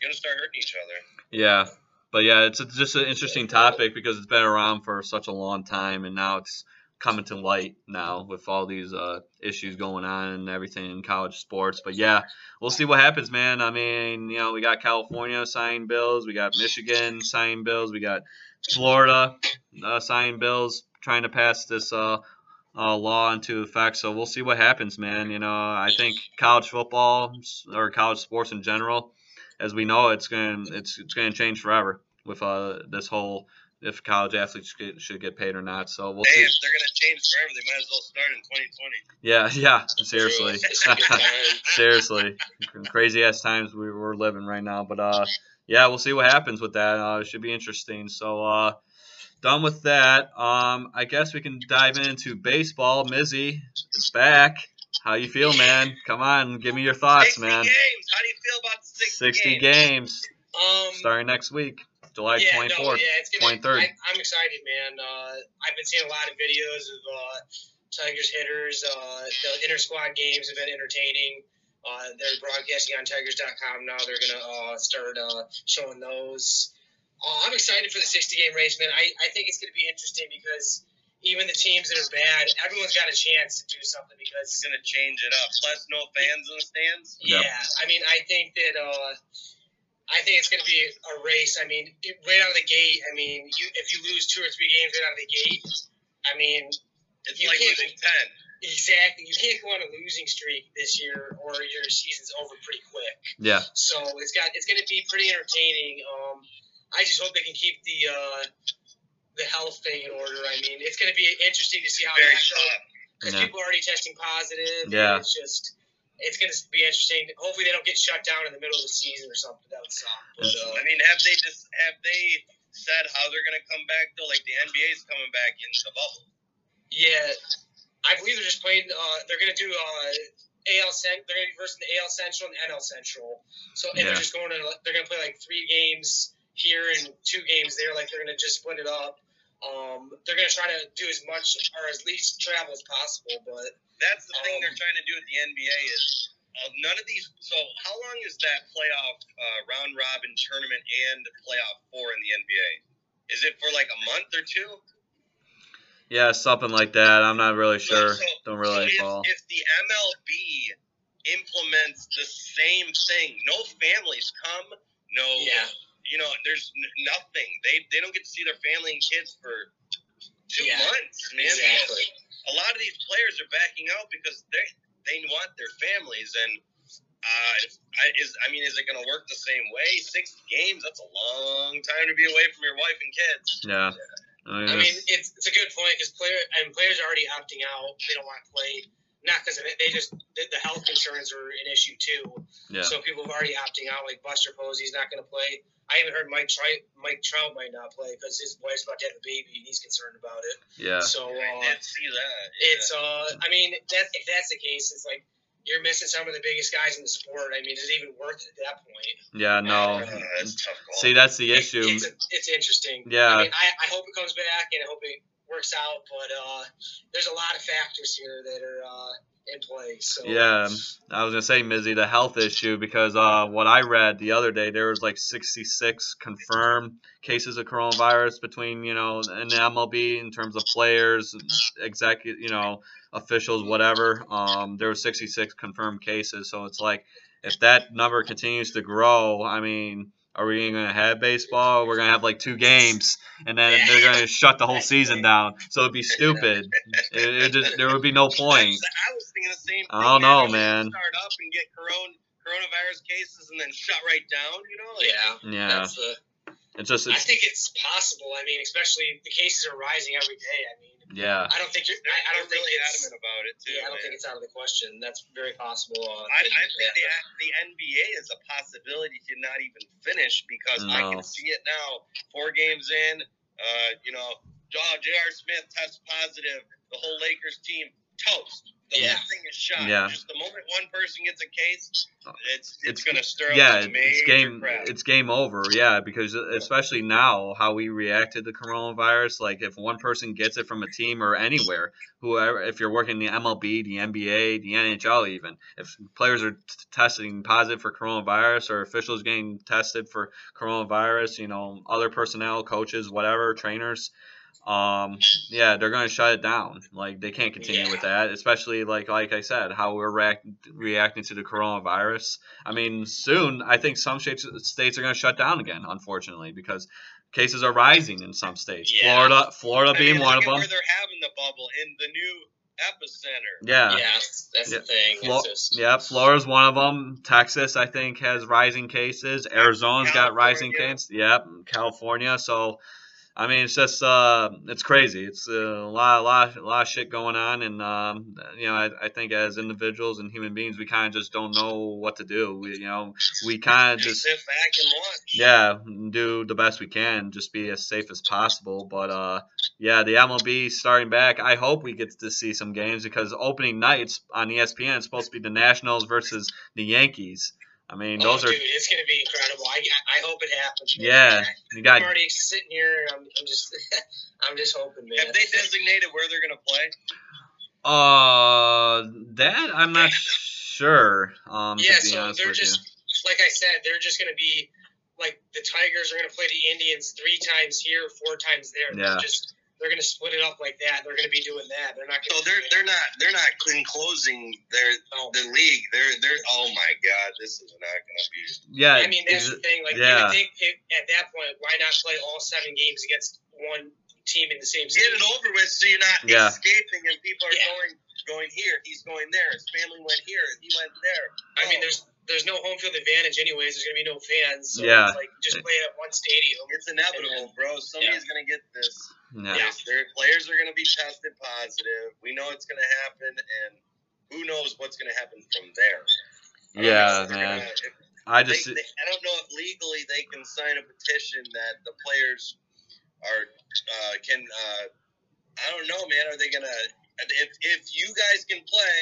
going to start hurting each other. Yeah, but yeah, it's a, just an interesting topic because it's been around for such a long time, and now it's coming to light now with all these uh, issues going on and everything in college sports. But yeah, we'll see what happens, man. I mean, you know, we got California signing bills, we got Michigan signing bills, we got Florida uh, signing bills, trying to pass this uh, uh, law into effect. So we'll see what happens, man. You know, I think college football or college sports in general as we know, it's going it's it's going to change forever with uh this whole if college athletes should get, should get paid or not. So we'll Hey, see. if they're going to change forever, they might as well start in 2020. Yeah, yeah, seriously, It's a good time. seriously, crazy ass times we we're living right now. But uh, yeah, we'll see what happens with that. Uh, it should be interesting. So uh, done with that. Um, I guess we can dive into baseball. Mizzi is back. How you feel, man? Come on, give me your thoughts, 60 man. games. How do you feel about the 60, 60 games? games Um, starting next week, July yeah, 24th. no, yeah, it's gonna, 23rd. I, I'm excited, man. Uh, I've been seeing a lot of videos of uh, Tigers hitters. Uh, the inter squad games have been entertaining. Uh, they're broadcasting on Tigers.com now. They're gonna uh, start uh, showing those. Uh, I'm excited for the 60 game race, man. I, I think it's gonna be interesting because even the teams that are bad, everyone's got a chance to do something because It's going to change it up. Plus, no fans in the stands. Yep. yeah, I mean, I think that uh, I think it's going to be a race. I mean, it- right out of the gate. I mean, you if you lose two or three games right out of the gate, I mean, It's You like can't- losing 10. exactly, you can't go on a losing streak this year, or your season's over pretty quick. Yeah, So it's got it's going to be pretty entertaining. Um, I just hope they can keep the uh, the health thing in order. I mean, it's going to be interesting to see how Very that goes tough. because Yeah. people are already testing positive. Yeah. it's just it's going to be interesting. Hopefully, they don't get shut down in the middle of the season or something. That would suck. But, uh, I mean, have they just have they said how they're going to come back though? Like the NBA's coming back in the bubble. yeah, I believe they're just playing. Uh, they're going to do uh, AL Cent. They're going to be versing the AL Central and NL Central. So and Yeah. they're just going to they're going to play like three games here in two games there. Like they're going to just split it up. Um, they're going to try to do as much or as least travel as possible, but That's the thing Um, they're trying to do at the NBA is uh, none of these. So how long is that playoff uh, round robin tournament and playoff four in the NBA? Is it for like a month or two? yeah, something like that. I'm not really sure. So- Don't really so follow. if, if the MLB implements the same thing, no families come, no, yeah, you know, there's nothing. They they don't get to see their family and kids for two Yeah, months, man. exactly. A lot of these players are backing out because they they want their families and. Uh, I, is I mean, is it going to work the same way? Six games—that's a long time to be away from your wife and kids. Yeah. I mean, it's, it's a good point because player and players are already opting out. They don't want to play, not because of it. They just the, the health concerns are an issue too. yeah. So people are already opting out. Like Buster Posey's not going to play. I even heard Mike Trout, Mike Trout might not play because his wife's about to have a baby and he's concerned about it. Yeah. So I uh, did see that. it's uh, I mean, that if that's the case, it's like you're missing some of the biggest guys in the sport. I mean, is it even worth it at that point? Yeah. No. Uh, that's tough call. See, that's the It- issue. it's, it's interesting. Yeah. I mean, I, I hope it comes back and I hope it works out, but uh, there's a lot of factors here that are uh, in play. So Yeah, I was gonna say, Mizzi, the health issue because uh, what I read the other day, there was like 66 confirmed cases of coronavirus between you know in the MLB in terms of players, executive, you know, officials, whatever. Um, there were 66 confirmed cases, so it's like if that number continues to grow, I mean. Are we even gonna have baseball? We're gonna have like two games, and then they're gonna shut the whole season down. So it'd be stupid. It, it just, there would be no point. That's- I was thinking the same thing. I don't know, man. man. Start up and get corona, coronavirus cases and then shut right down. You know, like, Yeah. Yeah, That's it's just I think it's possible. I mean, especially the cases are rising every day. I mean, yeah. I don't think you're, I, I don't they're think really it's, adamant about it too. yeah, I don't man. think it's out of the question. That's very possible. Uh, I, I think the, the NBA is a possibility to not even finish because I can see it now. Four games in, uh, you know, oh, J.R. Smith tests positive. The whole Lakers team toast. The Yeah. whole thing is shot. Yeah. Just the moment one person gets a case, it's it's, It's- going to stir up yeah, major it's game. crowd. It's game over. Yeah, because uh, especially now, how we reacted to coronavirus. Like, if one person gets it from a team or anywhere, whoever, if you're working the MLB, the NBA, the NHL, even if players are t- testing positive for coronavirus or officials getting tested for coronavirus, you know, other personnel, coaches, whatever, trainers. Um, yeah, they're going to shut it down. Like they can't continue with that, especially like like I said, how we're react- reacting to the coronavirus. I mean, soon I think some states states are going to shut down again, unfortunately, because cases are rising in some states. Yeah. Florida, Florida I being mean, one of them. Where they're having the bubble in the new epicenter. Yeah. yeah, that's, Yeah. the thing. Flo- just, yeah, Florida's one of them. Texas, I think, has rising cases. Arizona's got rising cases. Yep, California. So, I mean, it's just uh, it's crazy. It's uh, a lot, a lot, a lot of shit going on, and um, you know, I, I think as individuals and human beings, we kind of just don't know what to do. We, you know, we kind of Just just sit back and watch. yeah, do the best we can, just be as safe as possible. But uh, yeah, the MLB starting back. I hope we get to see some games because opening nights on ESPN is supposed to be the Nationals versus the Yankees. I mean, those oh, are dude, it's gonna be incredible. I, I hope it happens. man. yeah. You I'm already sitting here. I'm, I'm just, I'm just hoping, man. Have they designated where they're going to play? uh that I'm not sure. Um, yeah, so they're with just like I said, they're just gonna be like the Tigers are gonna play the Indians three times here, four times there. Yeah. They're just they're gonna split it up like that. They're gonna be doing that. They're not So gonna. they're they're not they're not enclosing their Oh, the league. They're they're oh my god, this is not going to be. Yeah, I mean, that's the thing. Like, yeah. you think if, at that point, why not play all seven games against one team in the same Get it over with, so you're not Yeah. escaping and people are Yeah. going going here. He's going there. His family went here. He went there. I mean, oh. there's there's no home field advantage anyways. There's gonna be no fans. So Yeah. It's like just play it at one stadium. It's inevitable, bro. Somebody's gonna get this. yeah. Yeah. Their players are gonna be tested positive. We know it's gonna happen, and who knows what's gonna happen from there. I Yeah, if man. gonna- if I they, just they, I don't know if legally they can sign a petition that the players are uh, can. Uh, I don't know, man. Are they gonna? If if you guys can play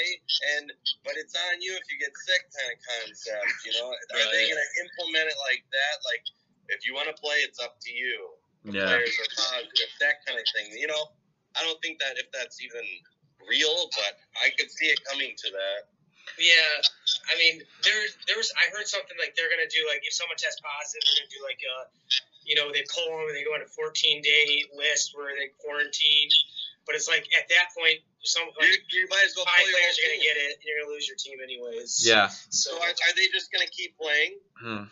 and but it's on you if you get sick, kind of concept. You know, are they gonna implement it like that? Like, if you want to play, it's up to you. The yeah. players are positive, that kind of thing. You know, I don't think that if that's even real, but I could see it coming to that. Yeah, I mean, there, there was. I heard something like they're gonna do like if someone tests positive, they're gonna do like a, you know, they pull them and they go on a 14 day list where they quarantine. But it's like at that point, some You, like, you might as well five play your players whole are gonna get it, and you're gonna lose your team anyways. Yeah. So So are, are they just gonna keep playing? Hmm.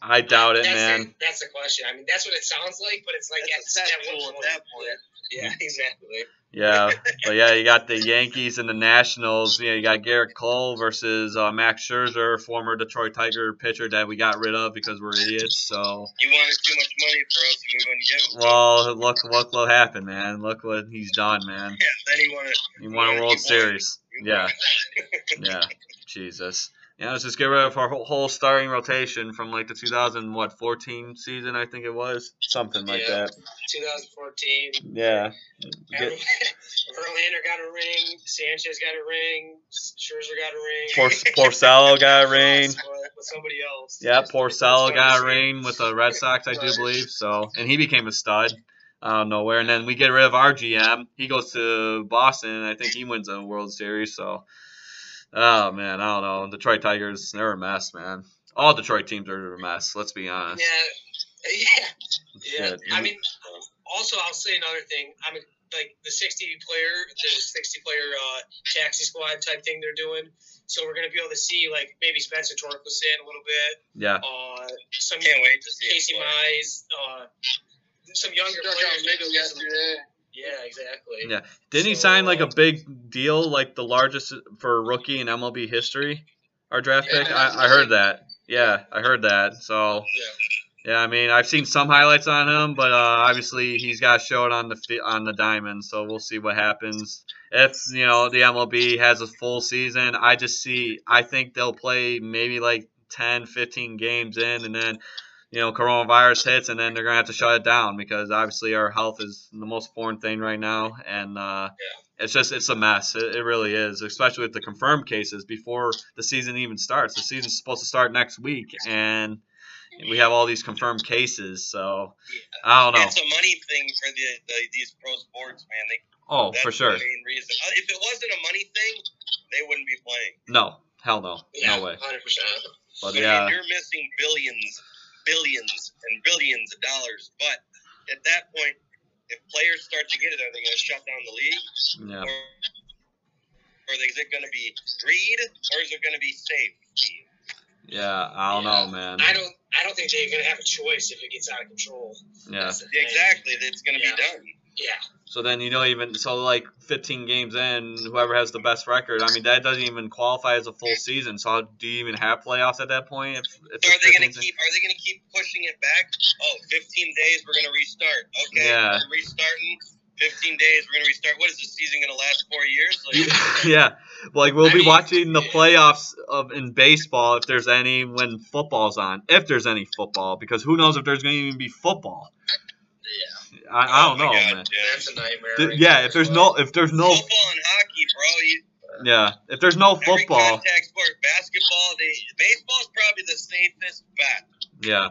I doubt it, that's man. The, that's the question. I mean, that's what it sounds like, but it's like That's a at, at what at that point. Yeah, exactly. Yeah, but yeah, you got the Yankees and the Nationals. You know, you got Gerrit Cole versus uh, Max Scherzer, former Detroit Tiger pitcher that we got rid of because we're idiots. So, You wanted too much money for us, and we wouldn't give it. well, look, look what happened, man. Look what he's done, man. Yeah, then he wanted. He won a World. Series. Yeah, yeah. Jesus. Yeah, let's just get rid of our whole, starting rotation from like the 2000 what 14 season, I think it was, something like Yeah. that. 2014. Yeah. Get, Verlander got a ring. Sanchez got a ring. Scherzer got a ring. Por- Porcello got a ring. With with somebody else. Yeah, Porcello got a ring with the Red Sox, I do believe. So, and he became a stud out of nowhere. And then we get rid of our GM. He goes to Boston, and I think he wins a World Series. So, oh man, I don't know. Detroit Tigers, they're a mess, man. All Detroit teams are a mess. Let's be honest. Yeah, yeah, yeah. I mean, also I'll say another thing. I mean, like the 60 player, the 60 player uh, taxi squad type thing they're doing. So we're gonna be able to see like maybe Spencer Torkelson a little bit. Yeah. Uh, some Can't wait to see Casey. Mize. Uh, some younger Struck out players. middle maybe get some- yesterday. Yeah, exactly. Yeah. Didn't he sign like a uh, big deal, like the largest for rookie in MLB history? our draft Yeah, pick? I- I, I heard that. Yeah, I heard that. So Yeah. yeah, I mean, I've seen some highlights on him, but uh, obviously he's got to show it on the on the diamond. So we'll see what happens. If you know the MLB has a full season, I just see. I think they'll play maybe like 10, 15 games in, and then you know coronavirus hits, and then they're gonna have to shut it down because obviously our health is the most important thing right now, and uh, it's just it's a mess. It, it really is, especially with the confirmed cases before the season even starts. The season's supposed to start next week, and we have all these confirmed cases. So I don't know. It's a money thing for the, the these pro sports, man. They, Oh, for sure. The main reason. Uh, If it wasn't a money thing, they wouldn't be playing. No, hell no, Yeah, no way. hundred percent. But I mean, yeah, you're missing billions, billions, and billions of dollars. But at that point, if players start to get it, are they going to shut down the league, yeah, or is it going to be greed, or is it going to be safety? yeah. I don't know, man. I don't. I don't think they're gonna have a choice if it gets out of control. Yeah. That's the thing. Exactly, it's going to Yeah. be done. Yeah. So then you don't even so like 15 games in, whoever has the best record. I mean, that doesn't even qualify as a full season. So do you even have playoffs at that point? If, if So are they going to keep? Are they going to keep pushing it back? Oh, 15 days, we're going to restart. Okay, Yeah. we're restarting. 15 days, we're going to restart. What is this season going to last? Four years? Like, yeah, like we'll I be mean, watching the playoffs of in baseball if there's any when football's on, if there's any football, because who knows if there's going to even be football. Yeah. I, I oh don't my know, God, man. yeah. That's a nightmare. Th- right yeah, if there's as no if there's no Football and hockey, bro. You, yeah if there's no every football, contact sport, basketball, they, baseball's probably the safest bet. yeah,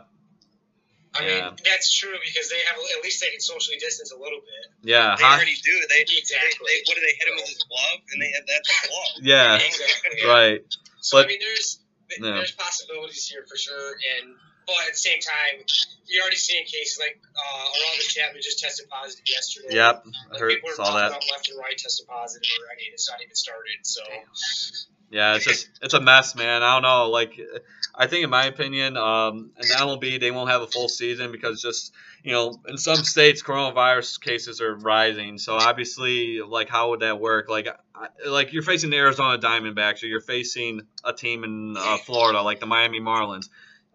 I mean, Yeah. that's true because they have at least they can socially distance a little bit. yeah, They ho- already do. They, Exactly. they, they what do they hit him with his glove? And they that's a glove. yeah, Exactly. right, So I But- mean, there's Yeah. there's possibilities here for sure, and but at the same time, you're already seeing cases like uh, Aroldis Chapman just tested positive yesterday. yep, I Like, heard people are saw that. up left and right tested positive already, and it's not even started. So Yeah, it's just it's a mess, man. I don't know. Like, I think in my opinion, um, in the MLB they won't have a full season because just you know in some states coronavirus cases are rising. So obviously, like, how would that work? Like, I, like you're facing the Arizona Diamondbacks or you're facing a team in uh, Florida like the Miami Marlins.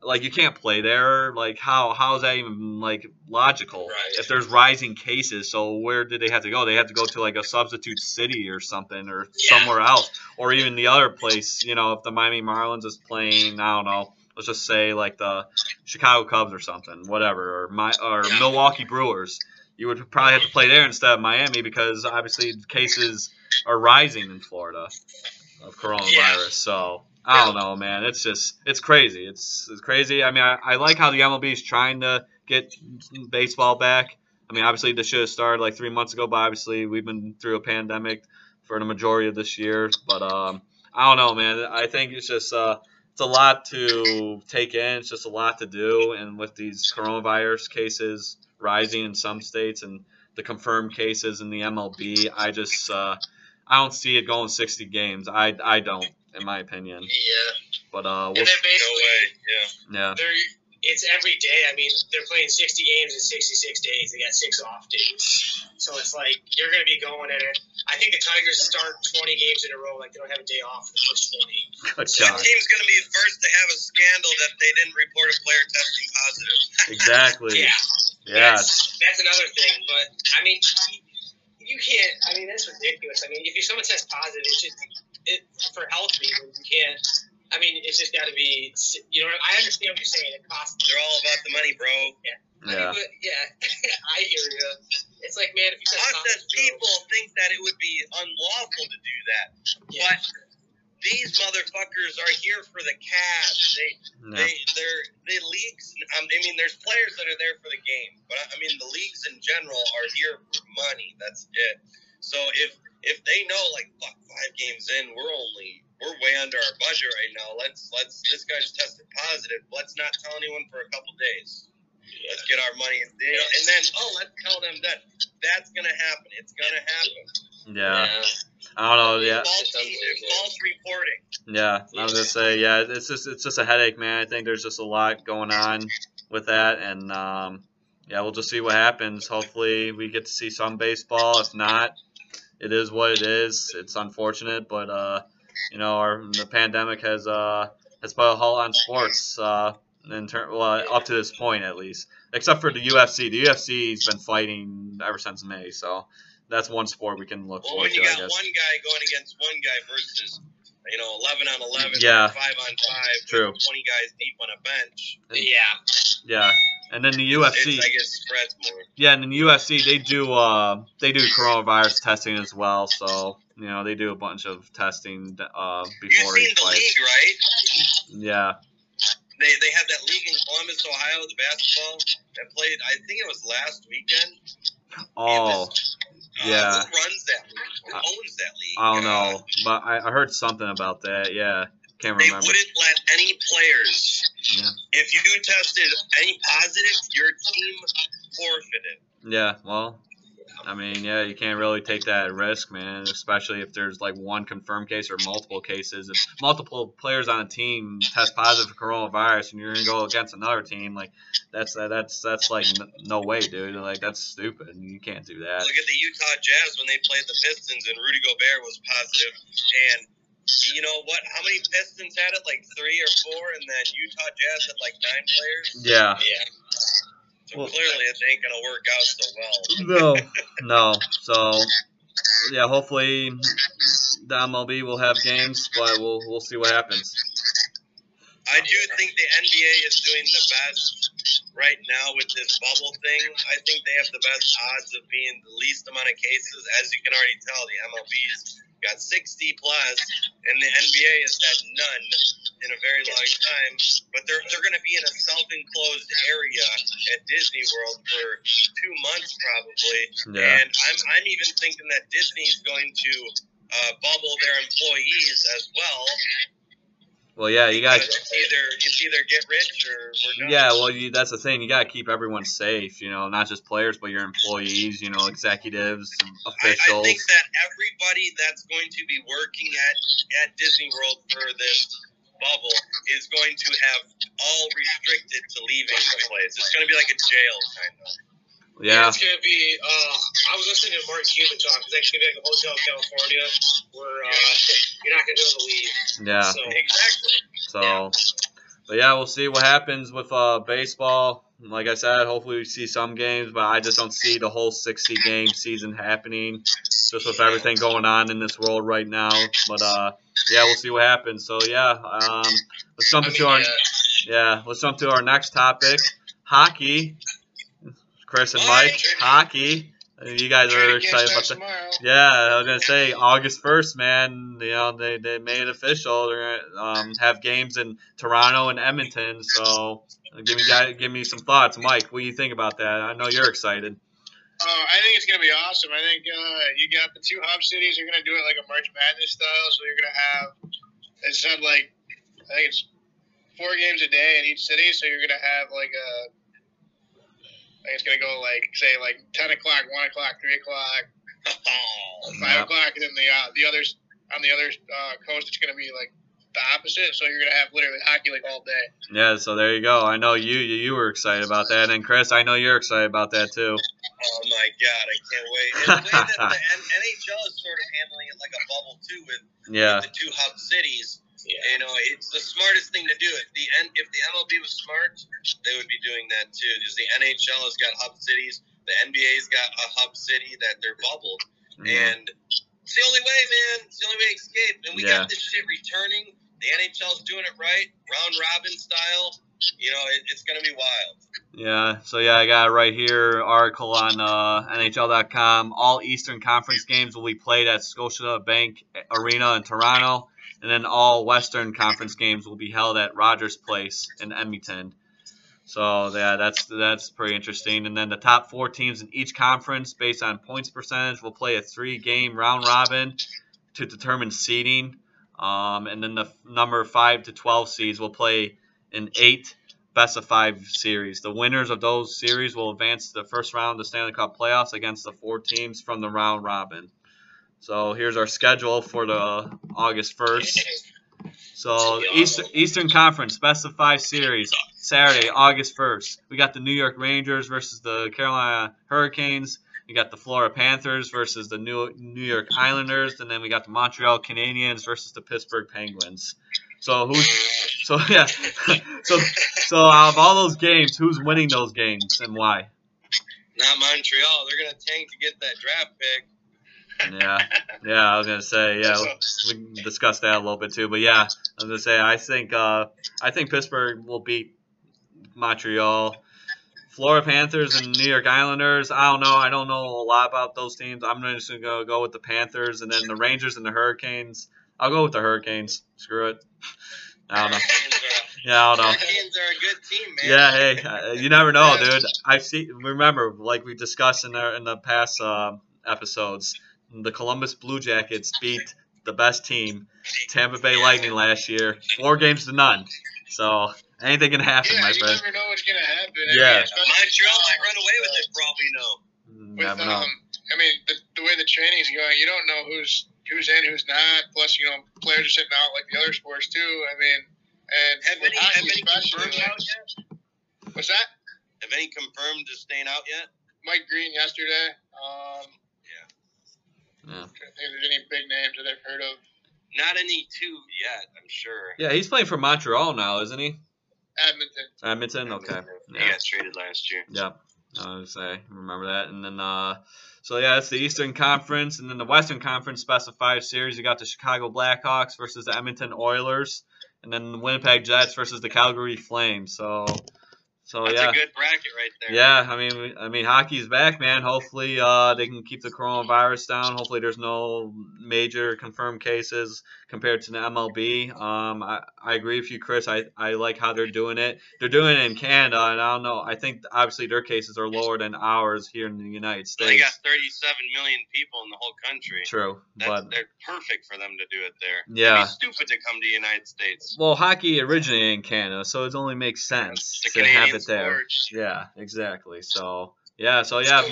Like you can't play there. Like how how is that even like logical? Right. If there's rising cases, so where did they have to go? They have to go to like a substitute city or something or Yeah. somewhere else or even the other place, you know, if the Miami Marlins is playing, I don't know, let's just say like the Chicago Cubs or something, whatever, or my or Yeah. Milwaukee Brewers, you would probably have to play there instead of Miami because obviously cases are rising in Florida of coronavirus. Yeah. So I don't know, man. It's just it's crazy. It's it's crazy. I mean, I, I like how the MLB is trying to get baseball back. I mean, obviously this should have started like three months ago, but obviously we've been through a pandemic for the majority of this year. But um, I don't know, man. I think it's just uh, it's a lot to take in. It's just a lot to do, and with these coronavirus cases rising in some states and the confirmed cases in the MLB, I just uh, I don't see it going 60 games. I I don't, in my opinion. yeah, But uh, we'll, then No basically way. Yeah. yeah, it's every day. I mean, they're playing 60 games in 66 days. They got six off days, so it's like you're going to be going at it. I think the Tigers start 20 games in a row, like they don't have a day off for the first 20. good What job. team's going to be first to have a scandal that they didn't report a player testing positive? Exactly. Yeah, Yeah. that's, that's another thing. But I mean, you can't. I mean, that's ridiculous. I mean, if you someone tests positive, it's just it, for health reasons. You can't. I mean, it's just got to be. You know, I understand what you're saying. It costs. They're all about the money, bro. I mean, Yeah. but, yeah, I hear you. It's like, man, if you test Us as positive, people think that it would be unlawful to do that, yeah, but these motherfuckers are here for the cash. They Yeah. they they're the leagues. Um, I mean, there's players that are there for the game, but I mean, the leagues in general are here for money. That's it. So if if they know like fuck five games in, we're only we're way under our budget right now. Let's let's this guy's tested positive. Let's not tell anyone for a couple days. Let's get our money, and, you know, and then oh, let's tell them that that's gonna happen. It's gonna happen. Yeah. I don't know. Yeah. False, It does look good. false reporting. Yeah, I was gonna say, yeah, it's just it's just a headache, man. I think there's just a lot going on with that, and um, yeah, we'll just see what happens. Hopefully, we get to see some baseball. If not, it is what it is. It's unfortunate, but uh, you know, our the pandemic has uh has put a halt on sports. Uh, in turn, well, up to this point at least, except for the UFC. The UFC's been fighting ever since May, so that's one sport we can look Well, forward when you to, I got guess. one guy going against one guy versus, you know, 11 on 11, Yeah. 5 on 5, True. 20 guys deep on a bench, Yeah. Yeah, and then the it's, UFC. I guess, spreads more. Yeah, and in the UFC they do uh they do coronavirus testing as well, so you know they do a bunch of testing uh You've before seen each the fight. league, right? Yeah, They, they have that league in Columbus, Ohio, the basketball that played, I think it was last weekend. oh, Uh, Yeah. Who runs that league? Who I- owns that league? I don't Uh, know, but I, I heard something about that. Yeah, can't They remember. wouldn't let any players. Yeah. If you tested any positive, your team forfeited. Yeah, well, I mean, yeah, you can't really take that risk, man. Especially if there's like one confirmed case or multiple cases. If multiple players on a team test positive for coronavirus, and you're gonna go against another team, like that's that's that's like n- no way, dude. Like that's stupid. You can't do that. Look at the Utah Jazz when they played the Pistons and Rudy Gobert was. And you know what? How many Pistons had it? Like three or four, and then Utah Jazz had like nine players. Yeah. Yeah. So Well- clearly, it ain't gonna work out so well. No. No. So yeah, hopefully the MLB will have games, but we'll we'll see what happens. I do think the NBA is doing the best right now with this bubble thing. I think they have the best odds of being the least amount of cases. As you can already tell, the MLB's got 60 plus, and the NBA has had none in a very long time. But they're they're going to be in a self-enclosed area at Disney World for two months probably. Yeah. And I'm I'm even thinking that Disney's going to uh, bubble their employees as well. Well, yeah, you got. It's either it's either get rich or. Yeah, well, you, that's the thing. You got to keep everyone safe. You know, not just players, but your employees. You know, executives, and I, I officials. think that everybody that's going to be working at at Disney World for this bubble is going to have all restricted to leaving the place. It's going to be like a jail kind of. Yeah. It's gonna be. Uh, I was listening to Mark Cuban talk. It's actually gonna be like a hotel in California where uh, you're not gonna be able to leave. Yeah. So Exactly. So, but yeah, we'll see what happens with uh, baseball. Like I said, hopefully we see some games, but I just don't see the whole 60 game season happening just with everything going on in this world right now. But uh, yeah, we'll see what happens. So yeah, um, let's jump I into mean, our uh, yeah, let's jump to our next topic, hockey. Chris and Mike, hockey. Uh, You guys are excited about that. tomorrow. Yeah, I was gonna say August first, man. You know they, they made it official. They're gonna um, have games in Toronto and Edmonton. So give me give me some thoughts, Mike. What do you think about that? I know you're excited. Uh, I think it's gonna be awesome. I think uh, you got the two hub cities. You're gonna do it like a March Madness style. So you're gonna have instead like I think it's four games a day in each city. So you're gonna have like a I think it's gonna go like say like ten o'clock, one o'clock, three o'clock, five Yeah. o'clock, and then the uh, the others on the other uh, coast it's gonna be like the opposite. So you're gonna have literally hockey like all day. Yeah, so there you go. I know you you, you were excited about that, and Chris, I know you're excited about that too. oh my God, I can't wait. And the way that the NHL is sort of handling it like a bubble too, with, Yeah, with the two hub cities. Yeah. You know, it's the smartest thing to do. If the N- if the MLB was smart, they would be doing that too. Because the NHL has got hub cities, the NBA's got a hub city that they're bubbled, yeah. and it's the only way, man. It's the only way to escape. And we Yeah. got this shit returning. The NHL's doing it right, round robin style. You know, it, it's gonna be wild. Yeah, so yeah, I got right here. Article on uh, NHL.com. All Eastern Conference games will be played at Scotiabank Arena in Toronto, and then all Western Conference games will be held at Rogers Place in Edmonton. So yeah, that's that's pretty interesting. And then the top four teams in each conference, based on points percentage, will play a three-game round robin to determine seeding. Um, and then the number five to twelve seeds will play an eight best of five series. The winners of those series will advance to the first round of the Stanley Cup playoffs against the four teams from the round robin. So here's our schedule for the August 1st. So Eastern. Eastern Conference best of five series Saturday, August 1st. We got the New York Rangers versus the Carolina Hurricanes. We got the Florida Panthers versus the New New York Islanders, and then we got the Montreal Canadiens versus the Pittsburgh Penguins. So who's so yeah, so so out of all those games, who's winning those games and why? Not Montreal. They're gonna tank to get that draft pick. Yeah, yeah, I was gonna say yeah. We can discuss that a little bit too, but yeah, I was gonna say I think uh, I think Pittsburgh will beat Montreal. Florida Panthers and New York Islanders. I don't know. I don't know a lot about those teams. I'm just gonna go, go with the Panthers, and then the Rangers and the Hurricanes. I'll go with the Hurricanes. Screw it. I don't know. Yeah, I don't know. Hurricanes are a good team, man. Yeah, hey, uh, you never know, dude. I've seen. Remember, like we discussed in the in the past uh, episodes, the Columbus Blue Jackets beat the best team, Tampa Bay Lightning, last year, four games to none. So anything can happen, yeah, my you friend. never know what's gonna happen. I Yeah. mean, especially Montreal might run away with it for all we know. with Never know. um, I mean, the, the way the training's going, you don't know who's who's in, who's not. Plus, you know, players are sitting out like the other sports too. I mean, and Have with any, have hockey any especially, confirmed like- out yet? what's that? Have any confirmed to staying out yet? Mike Green yesterday. Um, Yeah. trying to think there's any big names that I've heard of. Not any two yet, I'm sure. Yeah, he's playing for Montreal now, isn't he? Edmonton. Edmonton. Okay. He Yeah. got traded last year. Yep. I would say remember that, and then uh, so yeah, it's the Eastern Conference, and then the Western Conference specified series. You got the Chicago Blackhawks versus the Edmonton Oilers, and then the Winnipeg Jets versus the Calgary Flames. So, so That's yeah. a good bracket right there. Yeah, I mean, I mean, hockey's back, man. Hopefully, uh, they can keep the coronavirus down. Hopefully, there's no major confirmed cases compared to the MLB. Um, I, I agree with you, Chris. I, I like how they're doing it. They're doing it in Canada, and I don't know. I think obviously their cases are lower than ours here in the United States. They got 37 million people in the whole country. True, That's, but they're perfect for them to do it there. Yeah. It'd be stupid to come to the United States. well, hockey originated in Canada, so it only makes sense to have it there. sport. Yeah, exactly. So yeah, so yeah, So, uh,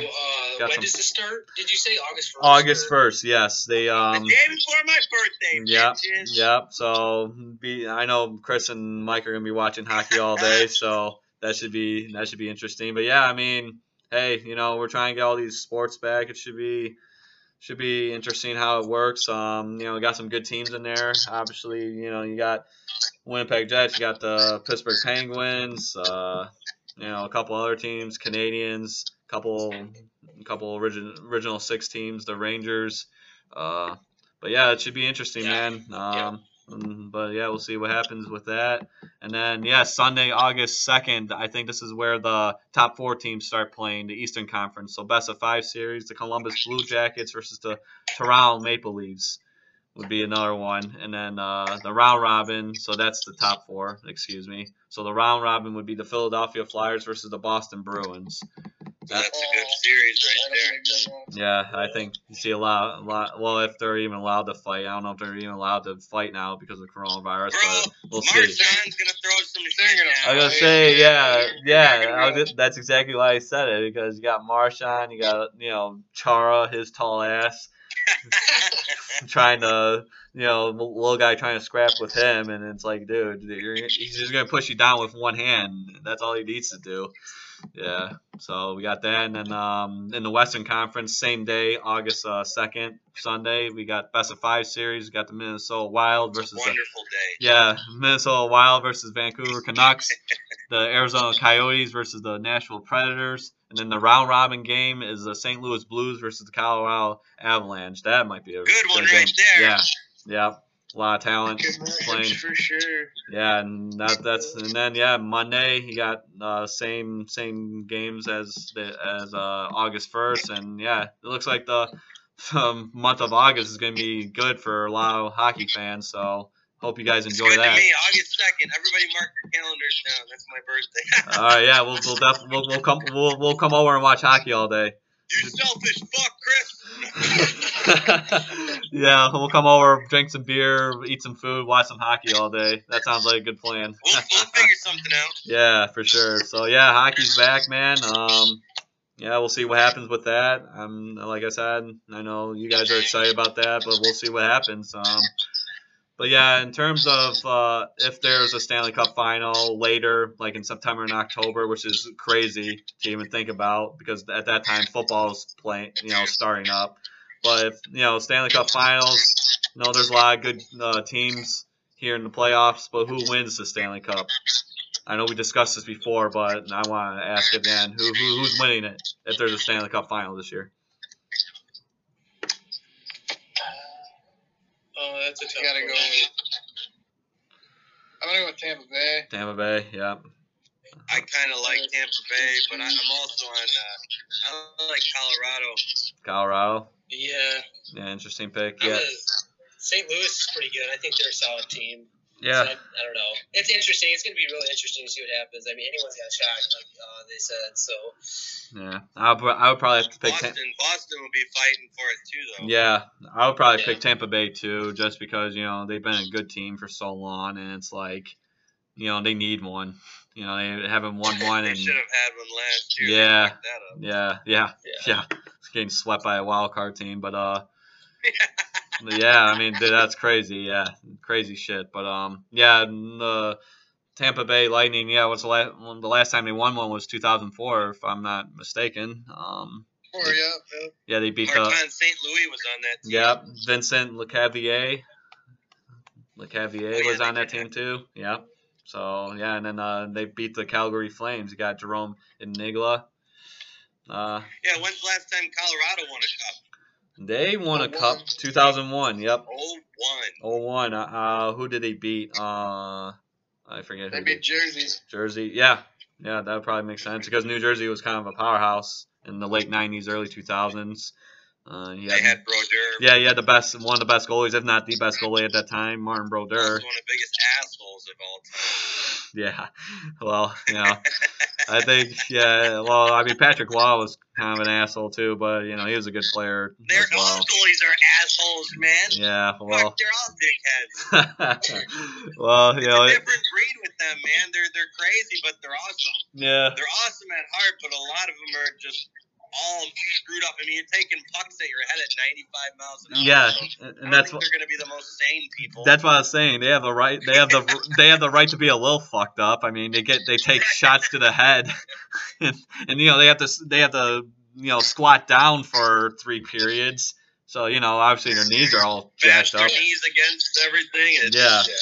when some- does this start? Did you say August 1st? August or- first. Yes, they um. the day before my birthday, Yep, bitches. yep. So be I know Chris and Mike are gonna be watching hockey all day, so that should be that should be interesting. But yeah, I mean, hey, you know, we're trying to get all these sports back. It should be should be interesting how it works. Um, you know, we got some good teams in there. Obviously, you know, you got Winnipeg Jets, you got the Pittsburgh Penguins, uh, you know, a couple other teams, Canadiens, couple couple original original six teams, the Rangers. Uh, but yeah, it should be interesting, Yeah. man. Um, mm, But yeah, we'll see what happens with that. And then yeah, Sunday, August second. I think this is where the top four teams start playing the Eastern Conference. So best of five series: the Columbus Blue Jackets versus the Toronto Maple Leafs would be another one. And then uh, the round robin. So that's the top four. Excuse me. So the round robin would be the Philadelphia Flyers versus the Boston Bruins. That's a good series right there. be a good one. Yeah, I think you see a lot, a lot. Well, if they're even allowed to fight, I don't know if they're even allowed to fight now because of coronavirus. Bro, But we'll see. Marchand's gonna throw some They're I down. was gonna say, yeah, yeah. They're I was, that's exactly why I said it because you got Marshawn, you got you know Chara, his tall ass, trying to you know little guy trying to scrap with him, and it's like, dude, he's just gonna push you down with one hand. That's all he needs to do. Yeah. So we got that, and then um, in the Western Conference, same day, August uh, second, Sunday, we got best of five series. We got the Minnesota Wild versus the Wonderful day. yeah, Minnesota Wild versus Vancouver Canucks, the Arizona Coyotes versus the Nashville Predators, and then the round robin game is the St. Louis Blues versus the Colorado Avalanche. That might be a Good one game. right there. Yeah, yeah, a lot of talent playing. for sure. Yeah, and that that's and then yeah, Monday he got uh, same same games as the as uh, August first, and yeah, it looks like the um, month of August is going to be good for a lot of hockey fans. So hope you guys enjoy that. to me. August second. Everybody mark your calendars down. That's my birthday. All right, yeah, we'll we'll, def- we'll we'll come we'll we'll come over and watch hockey all day. You selfish fuck, Chris. yeah, we'll come over, drink some beer, eat some food, watch some hockey all day. That sounds like a good plan. We'll, we'll figure something out. yeah, for sure. So yeah, hockey's back, man. Um, yeah, we'll see what happens with that. Um, like I said, I know you guys are excited about that, but we'll see what happens. Um, But yeah, in terms of uh, if there's a Stanley Cup final later, like in September and October, which is crazy to even think about because at that time football's playing, you know, starting up. But if you know Stanley Cup finals, you know, there's a lot of good uh, teams here in the playoffs. But who wins the Stanley Cup? I know we discussed this before, but I want to ask again: who, who who's winning it if there's a Stanley Cup final this year? Oh, that's a tough You gotta go with. I'm gonna go with Tampa Bay. Tampa Bay, yeah. I kind of like Tampa Bay, but I, I'm also on. Uh, I like Colorado. Colorado, Yeah. yeah, interesting pick. I'm Yeah, gonna- St. Louis is pretty good. I think they're a solid team. Yeah. So I, I don't know. It's interesting. It's going to be really interesting to see what happens. I mean, anyone's got a shot, like uh, they said. So Yeah, I would, I would probably have to pick. Boston, Tam- Boston will be fighting for it too, though. yeah, I would probably Yeah. pick Tampa Bay too, just because you know they've been a good team for so long, and it's like, you know, they need one. You know, they haven't won one, They and should have had one last year. Yeah. that up. yeah, yeah, yeah. yeah, it's getting swept by a wild card team, but uh. yeah, I mean dude, that's crazy. Yeah, crazy shit. But um, yeah, the Tampa Bay Lightning. Yeah, what's the last? The last time they won one was 2004, if I'm not mistaken. Um, Or yeah, yeah. yeah, they beat the. Martin St. Louis was on that team. Yep, Vincent Lecavalier. Lecavier Oh, yeah, was they on that team too. Yeah. So yeah, and then uh, they beat the Calgary Flames. You got Jarome Iginla. Uh, Yeah, when's the last time Colorado won a cup? They won a cup 2001. Yep. Oh, one. Oh one. Uh, uh, who did they beat? Uh, I forget. They Who beat did. Jersey. Jersey. Yeah. Yeah, that would probably make sense because New Jersey was kind of a powerhouse in the late 90s, early 2000s. Uh, you They had- Brodeur. yeah, had the best, one of the best goalies, if not the best goalie at that time, Martin Brodeur. one of the biggest assholes of all time. Yeah. Well, you know, I think, yeah, well, I mean, Patrick Roy was kind of an asshole too, but, you know, he was a good player They're as all well. goalies are assholes, man. Yeah, Fuck, well, they're all dickheads. well, you It's know, a different breed with them, man. They're they're crazy, but they're awesome. yeah, They're awesome at heart, but a lot of them are just all screwed up. I mean, you're taking pucks at your head at 95 miles an hour. yeah, so and that's what. they're going to be the most sane people. That's what I was saying. They have the right. They have the. They have the right to be a little fucked up. I mean, they get. They take shots to the head, and, and you know they have to. They have to. You know, squat down for three periods. So you know, obviously their knees are all jacked up. knees against everything. It's, Yeah. Yeah.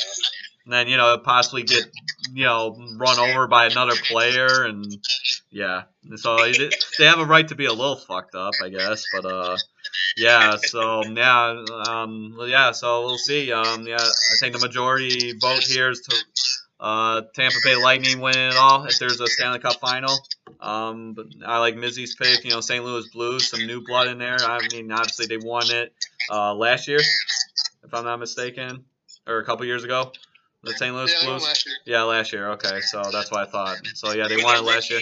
And then you know possibly get you know run over by another player, and yeah. So they, have a right to be a little fucked up, I guess. But uh, yeah. So yeah, um, yeah. So we'll see. Um, yeah, I think the majority vote here is to uh Tampa Bay Lightning win it all if there's a Stanley Cup final. Um, but I like Mizzi's pick. You know, St. Louis Blues, some new blood in there. I mean, obviously they won it uh last year, if I'm not mistaken, or a couple years ago. The St. Louis Yeah, Blues. last. Yeah, last year. Okay, so that's what I thought. So yeah, they won it last year.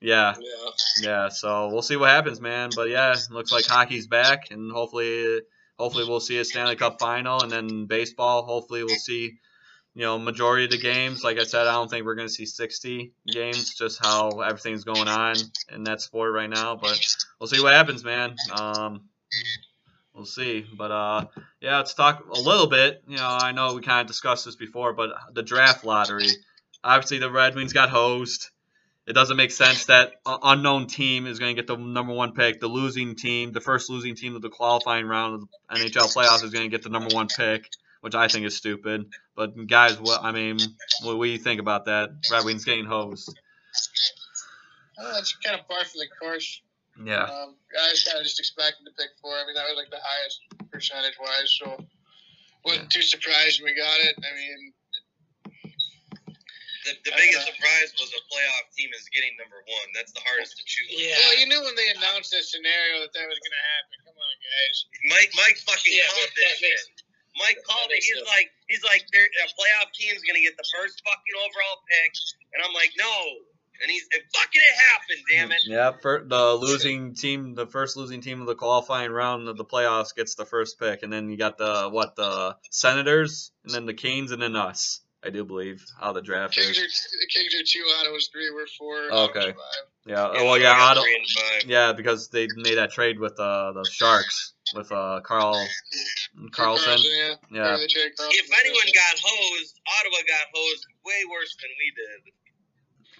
Yeah, Yeah. yeah. So we'll see what happens, man. But yeah, looks like hockey's back, and hopefully, hopefully we'll see a Stanley Cup final, and then baseball. Hopefully we'll see, you know, majority of the games. Like I said, I don't think we're gonna see 60 games, just how everything's going on in that sport right now. But we'll see what happens, man. Um, we'll see. But uh, yeah, let's talk a little bit. You know, I know we kind of discussed this before, but the draft lottery. Obviously, the Red Wings got hosed. It doesn't make sense that unknown team is going to get the number one pick. The losing team, the first losing team of the qualifying round of the NHL playoffs, is going to get the number one pick, which I think is stupid. But guys, what I mean, what, do you think about that? Red Wings getting hosed. Uh, it's kind of par for the course. Yeah, Um, I was kind of just expecting to pick four. I mean, that was like the highest percentage wise, so wasn't too surprised when we got it. I mean, The, the biggest know. surprise was a playoff team is getting number one. That's the hardest to choose. Yeah. well, you knew when they announced that scenario that that was going to happen. Come on, guys. Mike, Mike fucking Yeah, called this makes- shit. Mike called it. He's like, he's like, a playoff team's gonna get the first fucking overall pick, and I'm like, no. And he's and fucking it happened, damn it. yeah. For the losing team, the first losing team of the qualifying round of the playoffs gets the first pick, and then you got the what the Senators, and then the Kings, and then us. I do believe how the draft Kings is. are the Kings are two. Ottawa's three. We're four. Okay. Five. Yeah. Yeah, well, yeah, got Otto, three and five. yeah, because they made that trade with uh, the Sharks with uh, Carl Karlsson. yeah. Yeah. they traded Karlsson. If anyone got hosed, Ottawa got hosed way worse than we did.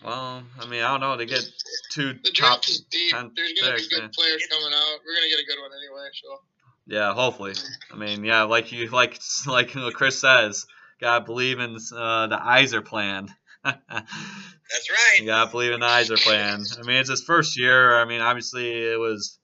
Well, I mean, I don't know. They get two the top. is deep. There's gonna picks, be good yeah. players coming out. We're gonna get a good one anyway. So Yeah, hopefully. I mean, yeah, like you, like like Chris says, gotta believe in uh, the Yzerplan. That's right. you gotta believe in the Yzerplan. I mean, it's his first year. I mean, obviously it was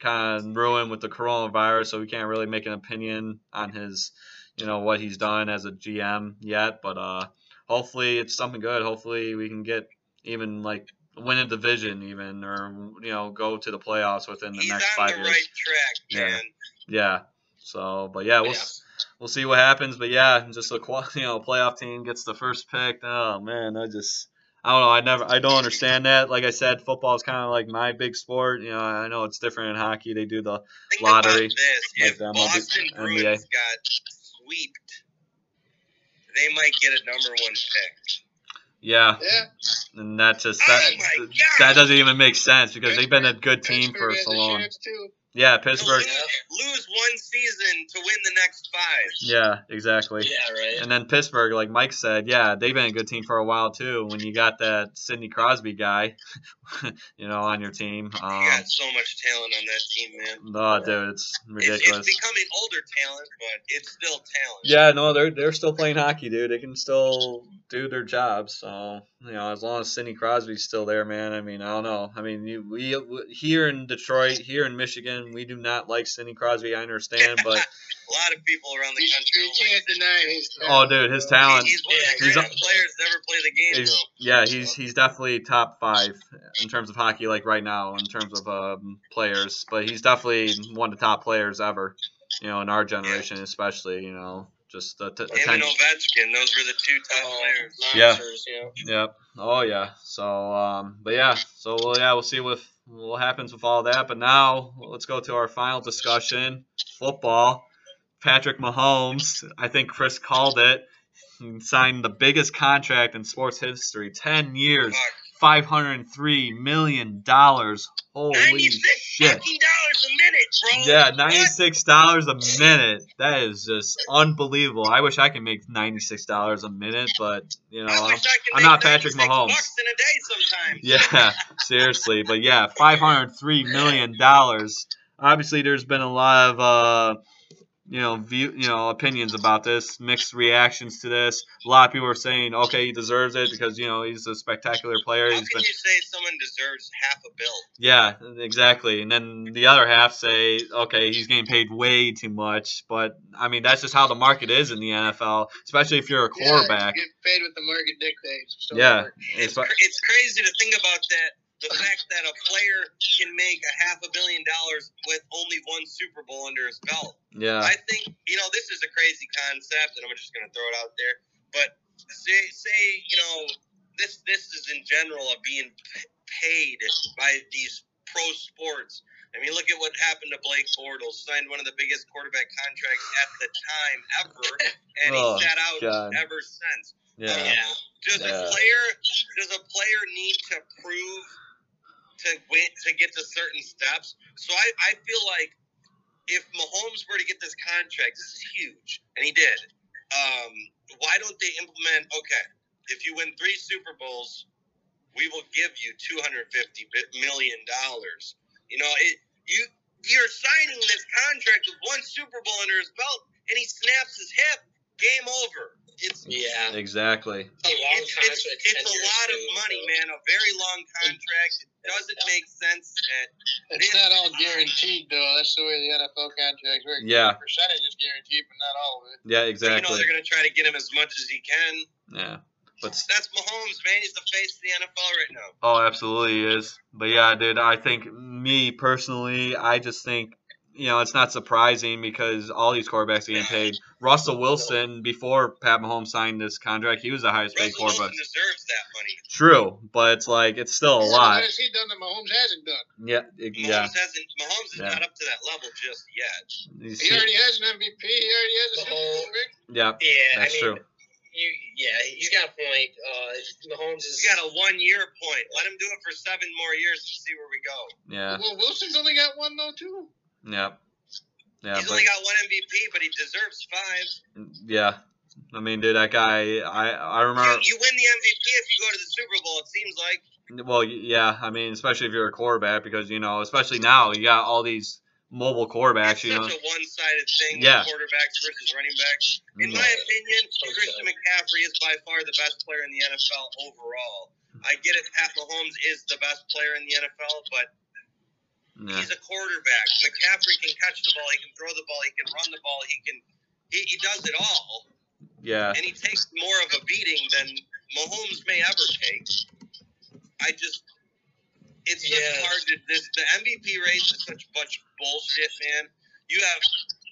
kind of ruined with the coronavirus, so we can't really make an opinion on his, you know, what he's done as a GM yet. But uh, hopefully it's something good. Hopefully we can get even like win a division, even or you know go to the playoffs within the He's next five the years. right track, Yeah. man. Yeah. So, but yeah, we'll Yeah. we'll see what happens. But yeah, just a you know playoff team gets the first pick. Oh man, I just I don't know. I never I don't understand that. Like I said, football is kind of like my big sport. You know, I know it's different in hockey. They do the Think Lottery, like if the MLB Boston NBA. Bruins got sweeped, they might get a number one pick. Yeah, yeah. and that just Oh that God. that doesn't even make sense because they've been a good team for Pittsburgh has so long. Chance, too. Yeah, Pittsburgh. lose, lose one season to win the next five. Yeah, exactly. Yeah, right. And then Pittsburgh, like Mike said, yeah, they've been a good team for a while too. When you got that Sidney Crosby guy, you know, on your team, You um, got so much talent on that team, man. oh, dude, it's It's, ridiculous. it's becoming older talent, but it's still talent. Yeah, no, they're they're still playing hockey, dude. They can still do their jobs. So you know, as long as Sidney Crosby's still there, man. I mean, I don't know. I mean, you, we here in Detroit, here in Michigan, we do not like Sidney Crosby. I understand, but A lot of people around the country. you can't deny his oh, dude, his talent. He's one of the He's greatest a- players to ever play the game. He's, yeah, he's he's definitely top five in terms of hockey, like right now, in terms of um, players. But he's definitely one of the top players ever, you know, in our generation, especially. You know, just the t- Him and. Ovechkin, those were the two top Oh, players. Yeah. monsters, you know. Yep. Oh yeah. So um, but yeah. So well, yeah, we'll see what what happens with all that. But now let's go to our final discussion: football. Patrick Mahomes. I think Chris called it. Signed the biggest contract in sports history. Ten years, Fuck. five hundred three million dollars. Holy Ninety-six shit! fucking dollars a minute, bro. Yeah, ninety six dollars a minute. That is just unbelievable. I wish I could make ninety six dollars a minute, but you know, I could I'm not Patrick Mahomes. Bucks in a day sometimes. Yeah, seriously. But yeah, five hundred three million dollars. Obviously, there's been a lot of uh, you know, view, you know, opinions about this, mixed reactions to this. A lot of people are saying, okay, he deserves it because you know he's a spectacular player. How He's can been, you say someone deserves half a bill? yeah, exactly. And then the other half say, okay, he's getting paid way too much. But I mean, that's just how the market is in the NFL, especially if you're a Yeah, quarterback. you get paid what the market dictates. So Yeah, It's, it's, cr- it's crazy to think about that. The fact that a player can make a half a billion dollars with only one Super Bowl under his belt. yeah, I think you know this is a crazy concept, and I'm just going to throw it out there. But say, say you know this this is in general of being paid by these pro sports. I mean, look at what happened to Blake Bortles. Signed one of the biggest quarterback contracts at the time ever, and Oh, he sat out God. ever since. yeah, Yeah. Does Yeah. a player does a player need to prove to win to get to certain steps? So I, I feel like if Mahomes were to get this contract, this is huge, and he did. Um, why don't they implement? Okay, if you win three Super Bowls, we will give you two hundred fifty million dollars. You know, it you you're signing this contract with one Super Bowl under his belt, and he snaps his hip. Game over. It's Yeah. exactly. A long it's, contract. it's, it's a lot of money, so. man. A very long contract. It doesn't make sense. And It's not all guaranteed, though. That's the way the NFL contracts work. Yeah. The percentage is guaranteed, but not all of it. Yeah, exactly. you know they're going to try to get him as much as he can. Yeah, but That's Mahomes, man. He's the face of the NFL right now. Oh, absolutely he is. But yeah, dude, I think me personally, I just think you know it's not surprising because all these quarterbacks are getting paid. Russell Wilson, before Pat Mahomes signed this contract, he was the highest paid Russell Wilson quarterback. deserves that money. True, but it's like it's still a What lot. has he done that Mahomes hasn't done? Yeah, it- Mahomes yeah. hasn't. Mahomes is Yeah. not up to that level just yet. He's- He already has an MVP. He already has a The Super whole- yeah, Yeah, that's I mean, true. you, yeah, he's got a point. Uh, Mahomes is. He's got a one year point. Let him do it for seven more years and see where we go. Yeah, Well, Wilson's only got one though too. yeah, yeah, He's but only got one MVP, but he deserves five. yeah. I mean, dude, that guy. I I remember. you win the MVP if you go to the Super Bowl. It seems like. Well, yeah. I mean, especially if you're a quarterback, because you know, especially now, you got all these mobile quarterbacks. It's You know. such a one-sided thing. Yeah. Quarterbacks versus running backs. In Mm. my opinion, Christian McCaffrey is by far the best player in the NFL overall. I get it. Pat Mahomes is the best player in the NFL, but Yeah. he's a quarterback. McCaffrey can catch the ball. He can throw the ball. He can run the ball. He can. He, he does it all, Yeah. and he takes more of a beating than Mahomes may ever take. I just. It's just Yeah. hard to. This the MVP race is such much bullshit, man. You have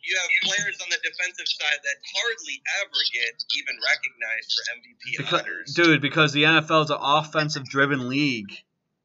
you have players on the defensive side that hardly ever get even recognized for MVP Because, honors. dude, because the NFL is an offensive-driven league.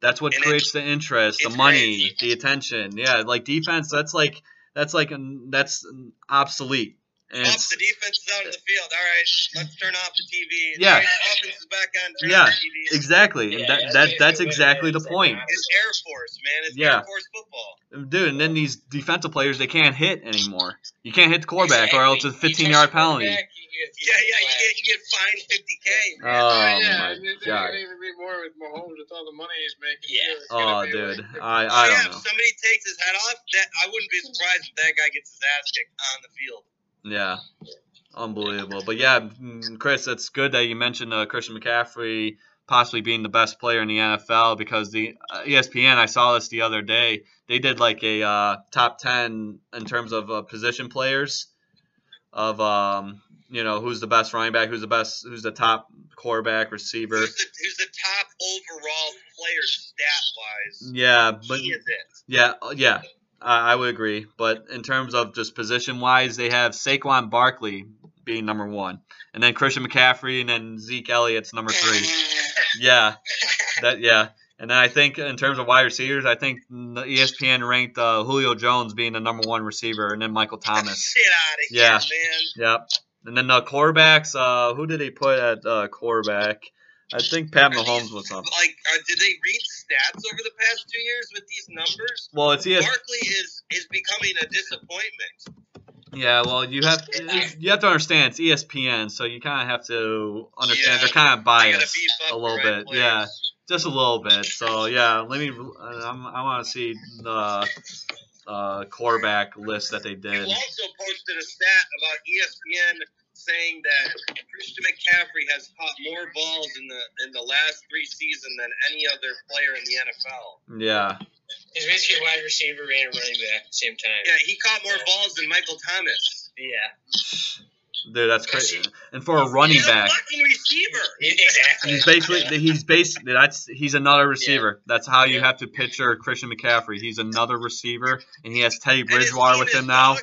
That's what And creates the interest, the money, crazy. the attention. Yeah, like defense. That's like that's like that's obsolete. And Up, the defense is out of the field. All right, let's turn off the TV. Yeah. All right, offense is back on. Turn Yeah. the TV. exactly. Yeah, that, that's that basically that's exactly the point. It's Air Force, man. It's Yeah. Air Force football. Dude, and then these defensive players they can't hit anymore. You can't hit the quarterback Exactly. or else it's a You 15 touch yard the penalty. Quarterback, you get- Yeah, yeah, you get you get fined 50k. man. Oh yeah, my and it's god. gonna even be more with Mahomes with all the money he's making. Yeah. too. Oh dude. like- I I don't if know. somebody takes his head off, that I wouldn't be surprised if that guy gets his ass kicked on the field. Yeah. Unbelievable. But yeah, mm, Chris, it's good that you mentioned uh, Christian McCaffrey possibly being the best player in the NFL because the uh, ESPN, I saw this the other day, they did like a uh, top 10 in terms of uh, position players of um, you know, who's the best running back, who's the best who's the top quarterback, receiver. Who's the, who's the top overall player stat wise? Yeah, but he is it. Yeah, uh, yeah, I, I would agree. But in terms of just position wise, they have Saquon Barkley being number one, and then Christian McCaffrey, and then Zeke Elliott's number three. Yeah, that yeah. And then I think in terms of wide receivers, I think the ESPN ranked uh, Julio Jones being the number one receiver, and then Michael Thomas. Shit out of Yeah. here, man. Yep. And then the quarterbacks, uh, who did they put at uh, quarterback? I think Pat Mahomes was up. Like, uh, did they read stats over the past two years with these numbers? Well, it's ES- Barkley is is becoming a disappointment. Yeah, well, you have you have to understand it's ESPN, so you kind of have to understand Yeah. they're kind of biased a little right bit. players. Yeah, just a little bit. So yeah, let me. uh, I'm, I want to see the uh, quarterback list that they You did. also posted a stat about ESPN saying that Christian McCaffrey has caught more balls in the in the last three seasons than any other player in the NFL. Yeah, He's basically a wide receiver and a running back at the same time. Yeah, he caught more balls than Michael Thomas. Yeah. Dude, that's crazy. And for a running He's back, a fucking receiver. Exactly. he's basically he's basically that's he's another receiver. That's how you have to picture Christian McCaffrey. He's another receiver, and he has Teddy Bridgewater with him now.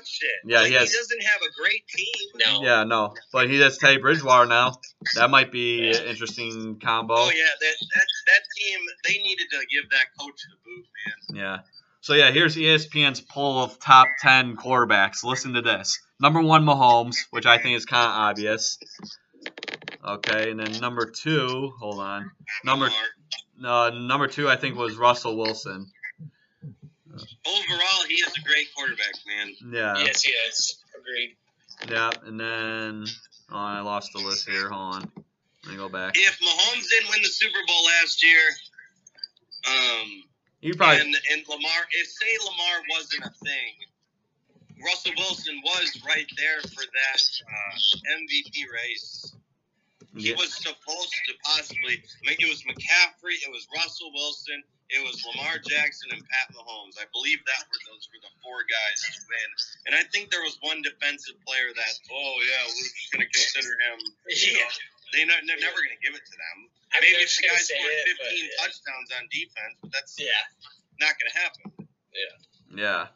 Yeah, Like, he has- he doesn't have a great team. No. Yeah, no, but he has Teddy Bridgewater now. That might be an interesting combo. Oh yeah, that, that that team they needed to give that coach the boot, man. Yeah. So yeah, here's ESPN's poll of top ten quarterbacks. Listen to this. Number one, Mahomes, which I think is kind of obvious. Okay, and then number two, hold on. Number Lamar. uh, number two, I think was Russell Wilson. Overall, he is a great quarterback, man. Yeah, Yes, yes. Agreed. yeah, and then oh, I lost the list here. Hold on, let me go back. If Mahomes didn't win the Super Bowl last year, um, You probably and and Lamar, if say Lamar wasn't a thing, Russell Wilson was right there for that uh, MVP race. He was supposed to possibly. I mean, it was McCaffrey, it was Russell Wilson, it was Lamar Jackson, and Pat Mahomes. I believe that were those were the four guys to win. And I think there was one defensive player that, oh yeah, we're just gonna consider him. You know, Yeah. They not, they're never gonna give it to them. I Maybe if the guy say scored it, 15 but, yeah. touchdowns on defense, but that's Yeah. not gonna happen. Yeah. Yeah.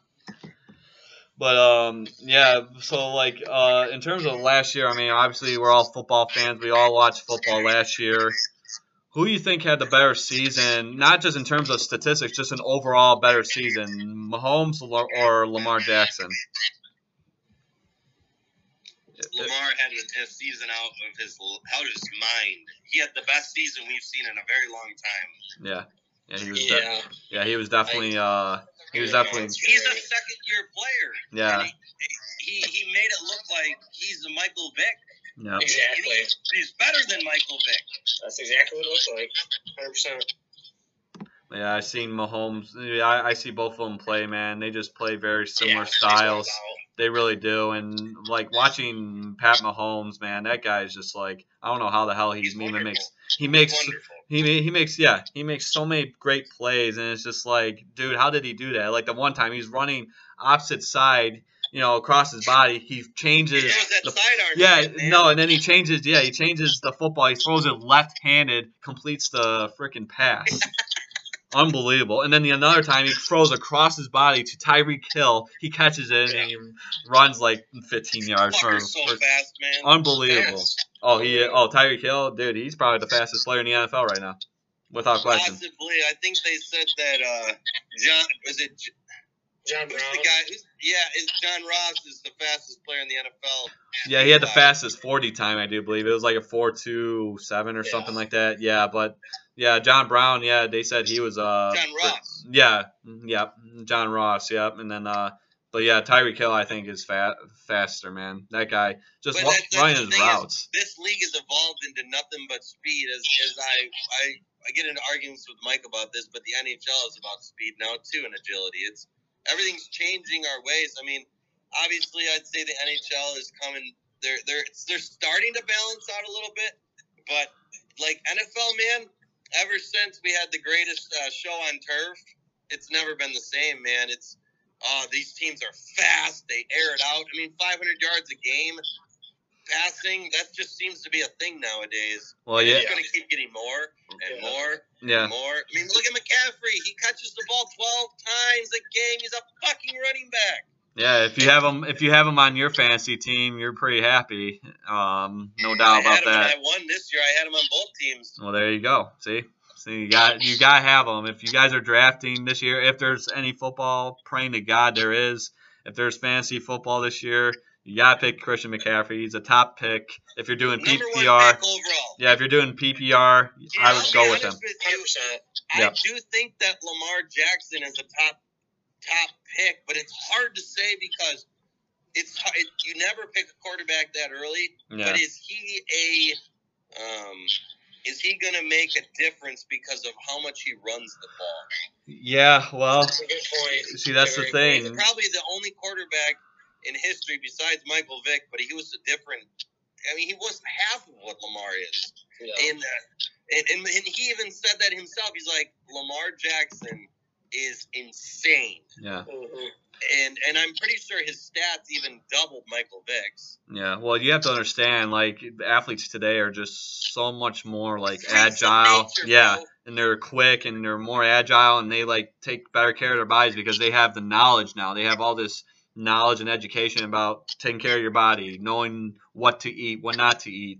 But um yeah, so like uh in terms of last year, I mean obviously we're all football fans. We all watched football last year. Who do you think had the better season? Not just in terms of statistics, just an overall better season, Mahomes or or Lamar Jackson? Lamar had a, a season out of his out of his mind. He had the best season we've seen in a very long time. Yeah. Yeah, he was. de- Yeah. yeah, he was definitely. Uh, he was definitely. He's a second year player. Yeah. He, he he made it look like he's a Michael Vick. Yeah. Exactly. He's better than Michael Vick. That's exactly what it looks like. 100%. Yeah, I seen Mahomes. Yeah, I, I see both of them play, man. They just play very similar Yeah, styles. They really do. And like watching Pat Mahomes, man, that guy is just like I don't know how the hell he He's even makes. He makes. He he makes yeah he makes so many great plays and it's just like dude how did he do that like the one time he's running opposite side you know across his body he changes the yeah, man. no, and then he changes. Yeah, he changes the football. He throws it left-handed, completes the freaking pass. Unbelievable. And then the another time he throws across his body to Tyreek Hill. He catches it and he runs like 15 yards. For, Fucker's so for- fast, man. unbelievable. Fast. Oh, he. Oh, Tyreek Hill, dude, he's probably the fastest player in the NFL right now, without question. Possibly, I think they said that uh, John was it J- John who's Brown. the guy? Who's, yeah, is John Ross is the fastest player in the NFL. Yeah, he had the Uh, fastest 40 time, I do believe. It was like a 4.27 or Yeah. something like that. Yeah, but yeah, John Brown, yeah, they said he was uh John Ross. Yeah, yeah, John Ross, yep. And then uh but yeah, Tyreek Hill I think is fat faster, man. That guy just running his thing is- routes. This league has evolved into nothing but speed. As, as I, I I get into arguments with Mike about this, but the NHL is about speed now too and agility. It's everything's changing our ways. I mean, obviously, I'd say the NHL is coming. They're they're they're starting to balance out a little bit, but like NFL, man, ever since we had the greatest uh, show on turf, it's never been the same, man. It's uh, these teams are fast. They air it out. I mean, 500 yards a game passing. That just seems to be a thing nowadays. Well, And yeah, It's going to keep getting more and Yeah. more yeah. and more. I mean, look at McCaffrey. He catches the ball 12 times a game. He's a fucking running back. Yeah, if you have him if you have him on your fantasy team, you're pretty happy. Um no doubt I about that. I won this year. I had him on both teams. Well, there you go. See, see, you got you got to have them. If you guys are drafting this year, if there's any football, praying to God there is. If there's fantasy football this year, you got to pick Christian McCaffrey. He's a top pick. If you're doing Number PPR, yeah, if you're doing PPR, Yeah, I I'll would be go with him. with you, I do think that Lamar Jackson is a top top pick, but it's hard to say because it's it, you never pick a quarterback that early. Yeah, But is he a um, is he going to make a difference because of how much he runs the ball? yeah. Well, That's a good point. see, that's the Very He's thing. probably the only quarterback in history besides Michael Vick, but he was a different. I mean, he wasn't half of what Lamar is, Yeah. and, uh, and and and he even said that himself. He's like, Lamar Jackson is insane, Yeah, Mhm. and and I'm pretty sure his stats even doubled Michael Vick's. yeah. Well, you have to understand, like athletes today are just so much more like Freaks agile. nature, Yeah, bro. and they're quick and they're more agile and they like take better care of their bodies because they have the knowledge now. They have all this knowledge and education about taking care of your body, knowing what to eat, what not to eat,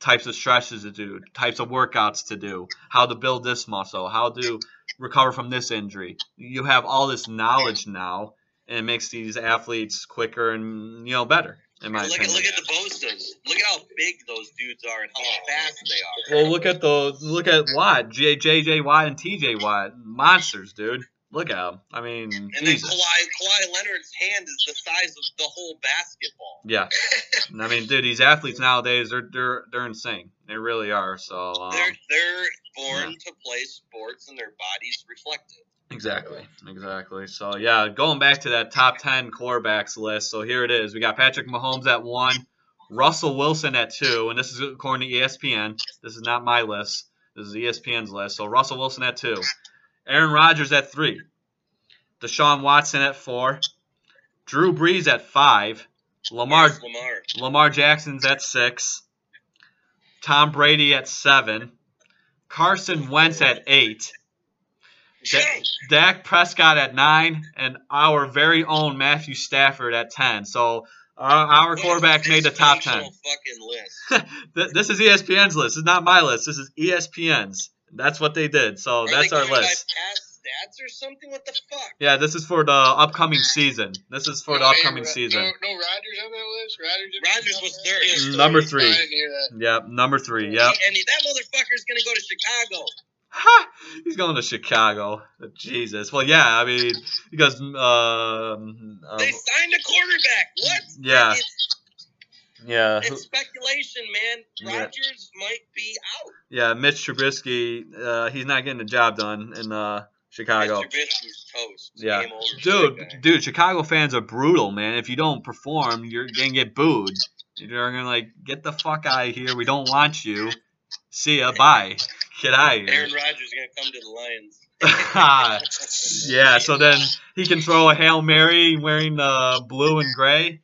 types of stretches to do, types of workouts to do, how to build this muscle, how to recover from this injury. You have all this knowledge now and it makes these athletes quicker and you know better in my Look at opinion. look at the Bosa's. Look at how big those dudes are and how fast they are. Well, look at the look at Watt, J J J Watt and T J Watt, monsters, dude. Look at them. I mean, And then Kawhi, Kawhi Leonard's hand is the size of the whole basketball. Yeah. I mean, dude, these athletes nowadays, they're they're they're insane. They really are. So um, They're they're born to play sports and their bodies reflect it. exactly, exactly. So yeah, going back to that top ten quarterbacks list. So here it is. We got Patrick Mahomes at one, Russell Wilson at two, and this is according to ESPN. This is not my list. This is ESPN's list. So Russell Wilson at two, Aaron Rodgers at three, Deshaun Watson at four, Drew Brees at five, Lamar Where's Lamar. Lamar Jackson's at six. Tom Brady at seven. Carson Wentz at eight. Da- Dak Prescott at nine, and our very own Matthew Stafford at ten. So our, our quarterback made the top ten. This is ESPN's list. This is not my list. This is ESPN's. That's what they did. So Are that's our list. Pass, stats or something? What the fuck? Yeah, this is for the upcoming season. This is for the upcoming hey, season. No, no Rodgers on that list. Rodgers, Rodgers was third. was Number I three. didn't hear that. Yep, number three. Yeah. And that motherfucker's gonna go to Chicago. Ha! He's going to Chicago. Jesus. Well, yeah. I mean, because um, uh, They signed a quarterback. What? Yeah. It's, yeah, it's speculation, man. Yeah. Rodgers might be out. yeah. Mitch Trubisky. Uh, he's not getting the job done in uh, Chicago. Trubisky's toast. Yeah. Game over for that guy. Dude, dude, Chicago fans are brutal, man. If you don't perform, you're gonna get booed. You're gonna like get the fuck out of here. We don't want you. See ya. Bye. Get out of here. Aaron Rodgers is gonna come to the Lions. yeah. So then he can throw a hail mary wearing uh, blue and gray.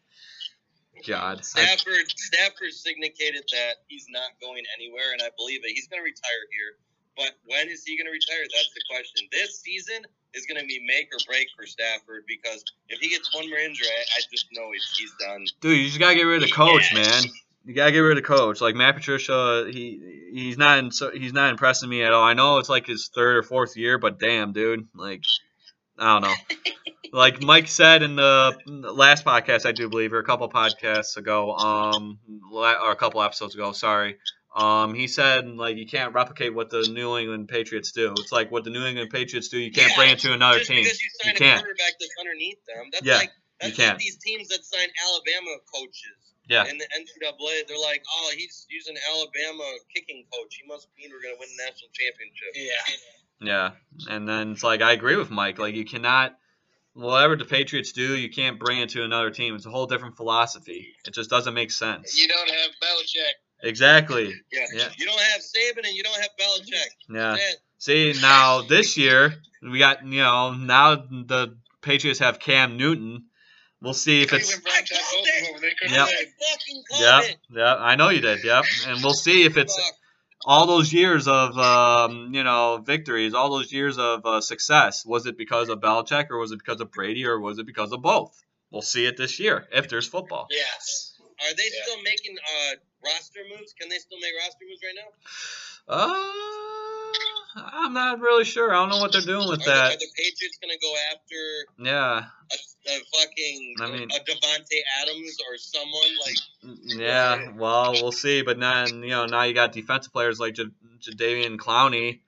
God. I- Stafford Stafford significated that he's not going anywhere, and I believe it. He's going to retire here, but when is he going to retire? That's the question. This season is going to be make or break for Stafford because if he gets one more injury, I, just know he's, he's done. Dude, you just gotta get rid of the coach, man. You gotta get rid of the coach. Like Matt Patricia, he he's not in, so he's not impressing me at all. I know it's like his third or fourth year, but damn, dude, like I don't know. like Mike said in the last podcast, I do believe, or a couple podcasts ago, um, or a couple episodes ago, sorry. Um, he said like you can't replicate what the New England Patriots do. It's like what the New England Patriots do. You can't Yeah, bring it to another just team. because you sign You a can't. quarterback that's underneath them. That's Yeah, like that's can't. like these teams that sign Alabama coaches. Yeah. In the NCAA, they're like, oh, he's using Alabama kicking coach. He must mean we're gonna win the national championship. Yeah. Yeah, and then it's like I agree with Mike. Like you cannot, whatever the Patriots do, you can't bring it to another team. It's a whole different philosophy. It just doesn't make sense. You don't have Belichick. Exactly. Yeah. Yeah. You don't have Saban and you don't have Belichick. Yeah. That's. See now this year we got you know now the Patriots have Cam Newton. We'll see if it's Cleveland I called of them. and They Yep. I win. fucking called yep yep I know you did yep and we'll see if it's all those years of um, you know victories, all those years of uh, success, was it because of Belichick or was it because of Brady or was it because of both? We'll see it this year if there's football. Yes. Are they Yeah. still making uh, roster moves? Can they still make roster moves right now? Uh, I'm not really sure. I don't know what they're doing with Are, the, are that. the Patriots gonna go after Yeah, a, a fucking I mean- a Davante Adams or someone like? yeah. Well, we'll see. But then you know now you got defensive players like J- Jadeveon Clowney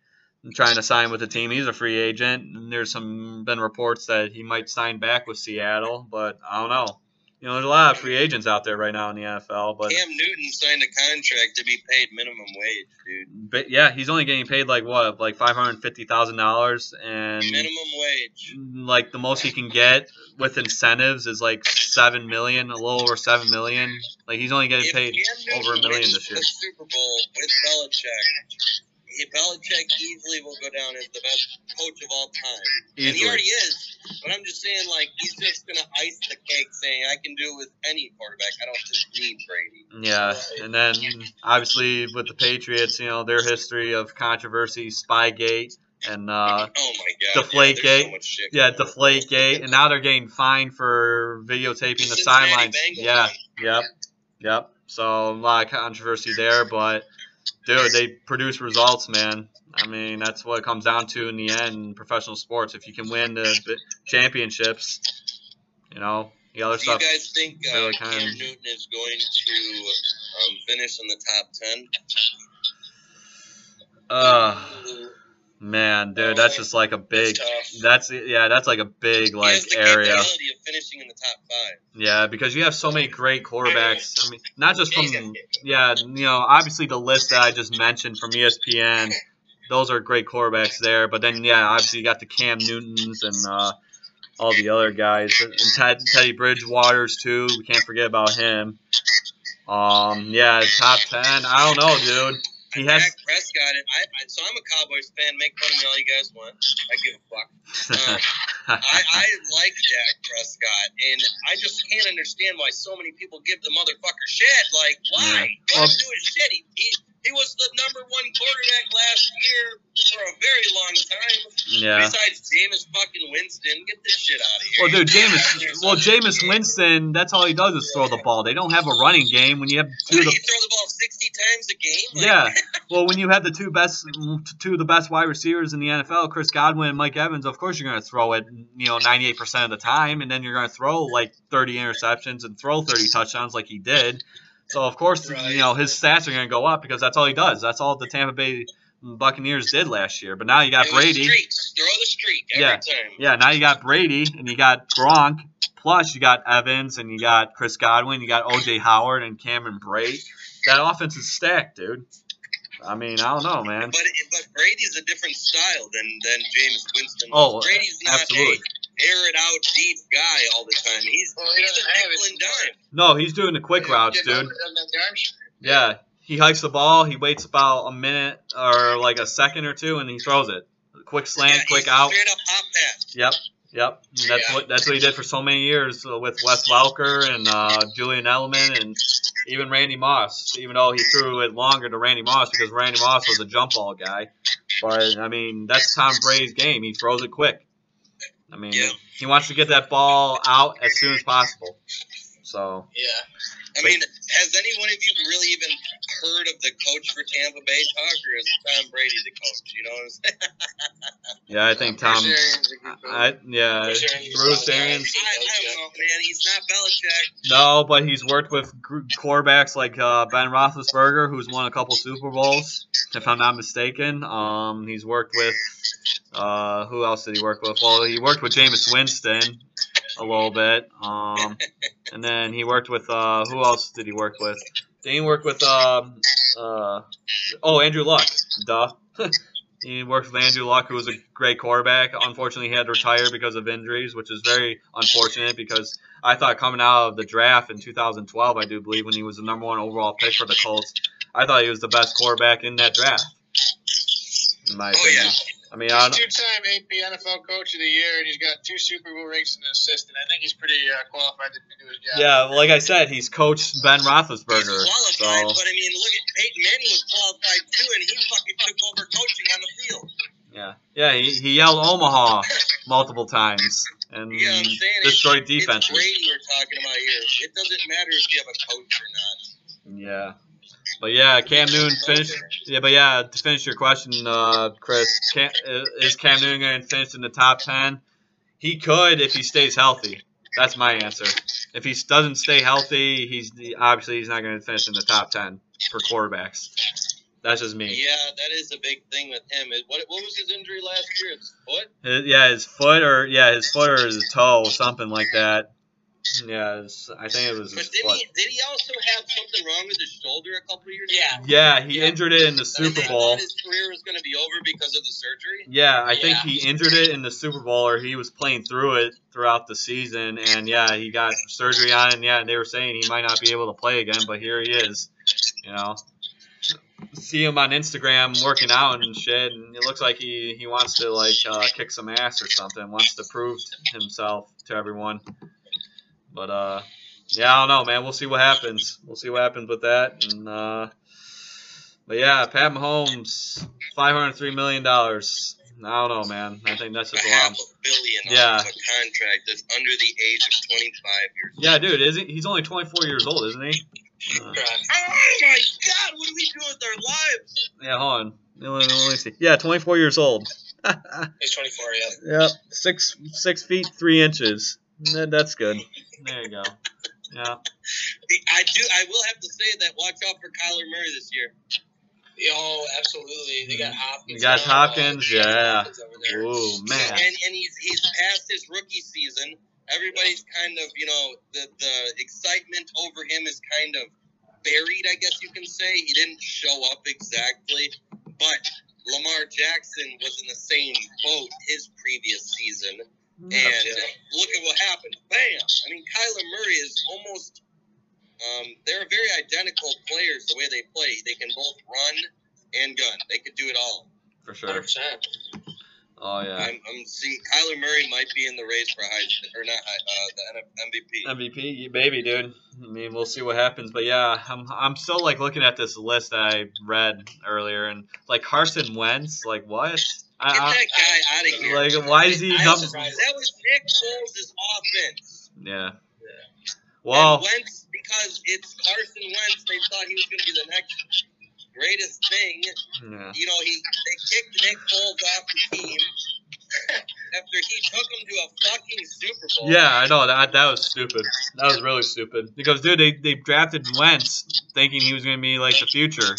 trying to sign with the team. He's a free agent, and there's some been reports that he might sign back with Seattle. But I don't know. You know, there's a lot of free agents out there right now in the NFL. But Cam Newton signed a contract to be paid minimum wage, dude. But yeah, he's only getting paid like what, like five hundred fifty thousand dollars, and Minimum wage. like the most he can get with incentives is like seven million, a little over seven million. Like he's only getting If paid over a million this year. Super Bowl with Belichick. He- Belichick easily will go down as the best coach of all time. And he already is. But I'm just saying, like, he's just going to ice the cake saying, I can do it with any quarterback. I don't just need Brady. Yeah, and then obviously with the Patriots, you know their history of controversy, Spygate, and uh, oh, my God. Deflategate. Yeah, so yeah, going on. Deflategate, and now they're getting fined for videotaping the sidelines. Yeah, yep, yep. So a lot of controversy there, but dude, they produce results, man. I mean, that's what it comes down to in the end in professional sports. If you can win the championships, you know, the other Do you guys think uh, really Cam of- Newton is going to um, finish in the top 10? Uh, man, dude, that's just like a big. That's yeah, that's like a big like the area. of finishing in the top five. Yeah, because you have so many great quarterbacks. I mean, not just from yeah, you know, obviously the list that I just mentioned from ESPN, those are great quarterbacks there. But then yeah, obviously you got the Cam Newtons and uh, all the other guys, and Ted, Teddy Bridgewater's too. We can't forget about him. Um, yeah, top ten. I don't know, dude. He has. Dak Prescott, and I, I, so I'm a Cowboys fan. Make fun of me all you guys want. I give a fuck. Um, I, I like Dak Prescott, and I just can't understand why so many people give the motherfucker shit. Like, why? Yeah. Let Well- do his shit. He, he, he was the number one quarterback last year for a very long time. yeah. Besides Jameis fucking Winston, get this shit out of here. Well, dude, You Jameis. Well, Jameis Winston. That's all he does is throw the ball. They don't have a running game when you have two of he the. throw the ball sixty times a game? Like, Yeah. Well, when you have the two best, two of the best wide receivers in the NFL, Chris Godwin and Mike Evans, of course you're going to throw it, you know, 98% of the time, and then you're going to throw like 30 interceptions and throw 30 touchdowns like he did. So of course, Right. you know, his stats are going to go up because that's all he does. That's all the Tampa Bay Buccaneers did last year. But now you got Brady. Throw the streak every Yeah. time. Yeah, now you got Brady and you got Gronk. Plus, you got Evans and you got Chris Godwin. You got OJ Howard and Cameron Brate. That offense is stacked, dude. I mean, I don't know, man. But but Brady's a different style than than Jameis Winston. Oh, Brady's not absolutely. a air it out deep guy all the time. He's Well, he he's doesn't a have nickel and dime. No, he's doing the quick routes, dude. doesn't have the arm strength. Yeah, he hikes the ball. He waits about a minute or like a second or two, and he throws it. Quick slant, Yeah, quick out. Straight up hop pass. Yep, yep. And that's Yeah. what that's what he did for so many years uh, with Wes Welker and uh, Julian Edelman and even Randy Moss. Even though he threw it longer to Randy Moss because Randy Moss was a jump ball guy. But I mean, that's Tom Brady's game. He throws it quick. I mean, Yeah. he wants to get that ball out as soon as possible. So Yeah. I mean, has any one of you really even heard of the coach for Tampa Bay talk, or is Tom Brady the coach? You know what I'm saying? yeah, I think Tom. Bruce Arians is a good coach. I, yeah, Bruce Arians. Bruce Arians. I, I don't know, man. He's not Belichick. No, but he's worked with quarterbacks like uh, Ben Roethlisberger, who's won a couple Super Bowls, if I'm not mistaken. Um, he's worked with uh, who else did he work with? Well, he worked with Jameis Winston a little bit, um, and then he worked with uh, who else did he work with? Then he worked with um, uh, oh Andrew Luck, duh. He worked with Andrew Luck, who was a great quarterback. Unfortunately, he had to retire because of injuries, which is very unfortunate because I thought coming out of the draft in 2012, I do believe, when he was the number one overall pick for the Colts, I thought he was the best quarterback in that draft. In my Oh, opinion. yeah. I mean, He's two-time AP NFL Coach of the Year, and he's got two Super Bowl rings as an assistant. I think he's pretty uh, qualified to do his job. yeah, well, like I said, he's coached Ben Roethlisberger. He's qualified, So, but I mean, look at Peyton Manning was qualified too, and he fucking took over coaching on the field. yeah, yeah, he, he yelled Omaha multiple times and know I'm saying? destroyed It's defenses. Brady we're talking about here. It doesn't matter if you have a coach or not. Yeah. But yeah, Cam Newton finished. Yeah, but yeah, to finish your question, uh, Chris, Cam, is Cam Newton going to finish in the top ten? He could if he stays healthy. That's my answer. If he doesn't stay healthy, he's obviously he's not going to finish in the top ten for quarterbacks. That's just me. Yeah, that is a big thing with him. What, what was his injury last year? His foot? His- yeah, his foot or yeah, his foot or his toe, something like that. Yeah, I think it was But did foot. he did he also have something wrong with his shoulder a couple of years Yeah. ago? Yeah, he Yeah. injured it in the And Super they Bowl. thought his career was going to be over because of the surgery. Yeah, I think Yeah. he injured it in the Super Bowl, or he was playing through it throughout the season, and yeah, he got surgery on, it, and yeah, they were saying he might not be able to play again, but here he is. You know, see him on Instagram working out and shit, and it looks like he he wants to like uh, kick some ass or something, wants to prove himself to everyone. But uh, yeah, I don't know, man. We'll see what happens. We'll see what happens with that, and uh. But yeah, Pat Mahomes, five hundred three million dollars. I don't know, man. I think that's A just a lot. a billion Yeah. a contract that's under the age of 25 years. Old. Yeah, dude, is he? He's only twenty four years old, isn't he? Uh, Oh my God! What do we do with our lives? yeah, hold on. Let me, see. Yeah, twenty four years old. He's 24, yeah. yep, six six feet three inches. That- That's good. There you go. Yeah. I do. I will have to say that. Watch out for Kyler Murray this year. Oh, absolutely. They got Hopkins. You got now. Hopkins, Oh, they got yeah. Hopkins over there. Ooh, man. And and he's he's past his rookie season. Everybody's kind of you know the the excitement over him is kind of buried. I guess you can say he didn't show up exactly, but Lamar Jackson was in the same boat his previous season. And Yeah. look at what happened. Bam! I mean, Kyler Murray is almost. Um, they're very identical players the way they play. They can both run and gun. They could do it all. For sure. 100%. Oh yeah. I'm, I'm seeing Kyler Murray might be in the race for Heisman or not uh, the MVP. MVP, baby, dude. I mean, we'll see what happens, but yeah, I'm I'm still like looking at this list that I read earlier, and like Carson Wentz, like what? Get that guy out of here. Like, why is he? I'm Num- surprised. that was Nick Foles' offense. yeah. And Well, Wentz, because it's Carson Wentz, they thought he was going to be the next greatest thing. yeah. You know, he they kicked Nick Foles off the team after he took him to a fucking Super Bowl. Yeah, I know that that was stupid. That was really stupid because dude, they they drafted Wentz thinking he was gonna be like the future,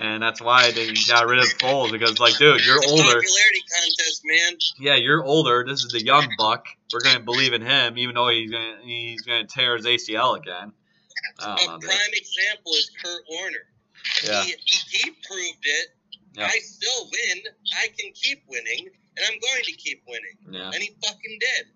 and that's why they got rid of Foles because like, dude, you're It's older. popularity contest, man. Yeah, you're older. This is the young buck. We're gonna believe in him, even though he's gonna he's gonna tear his ACL again. A prime example is Kurt Warner. Yeah, He, he proved it. Yeah. I still win. I can keep winning, and I'm going to keep winning. yeah. And he fucking did.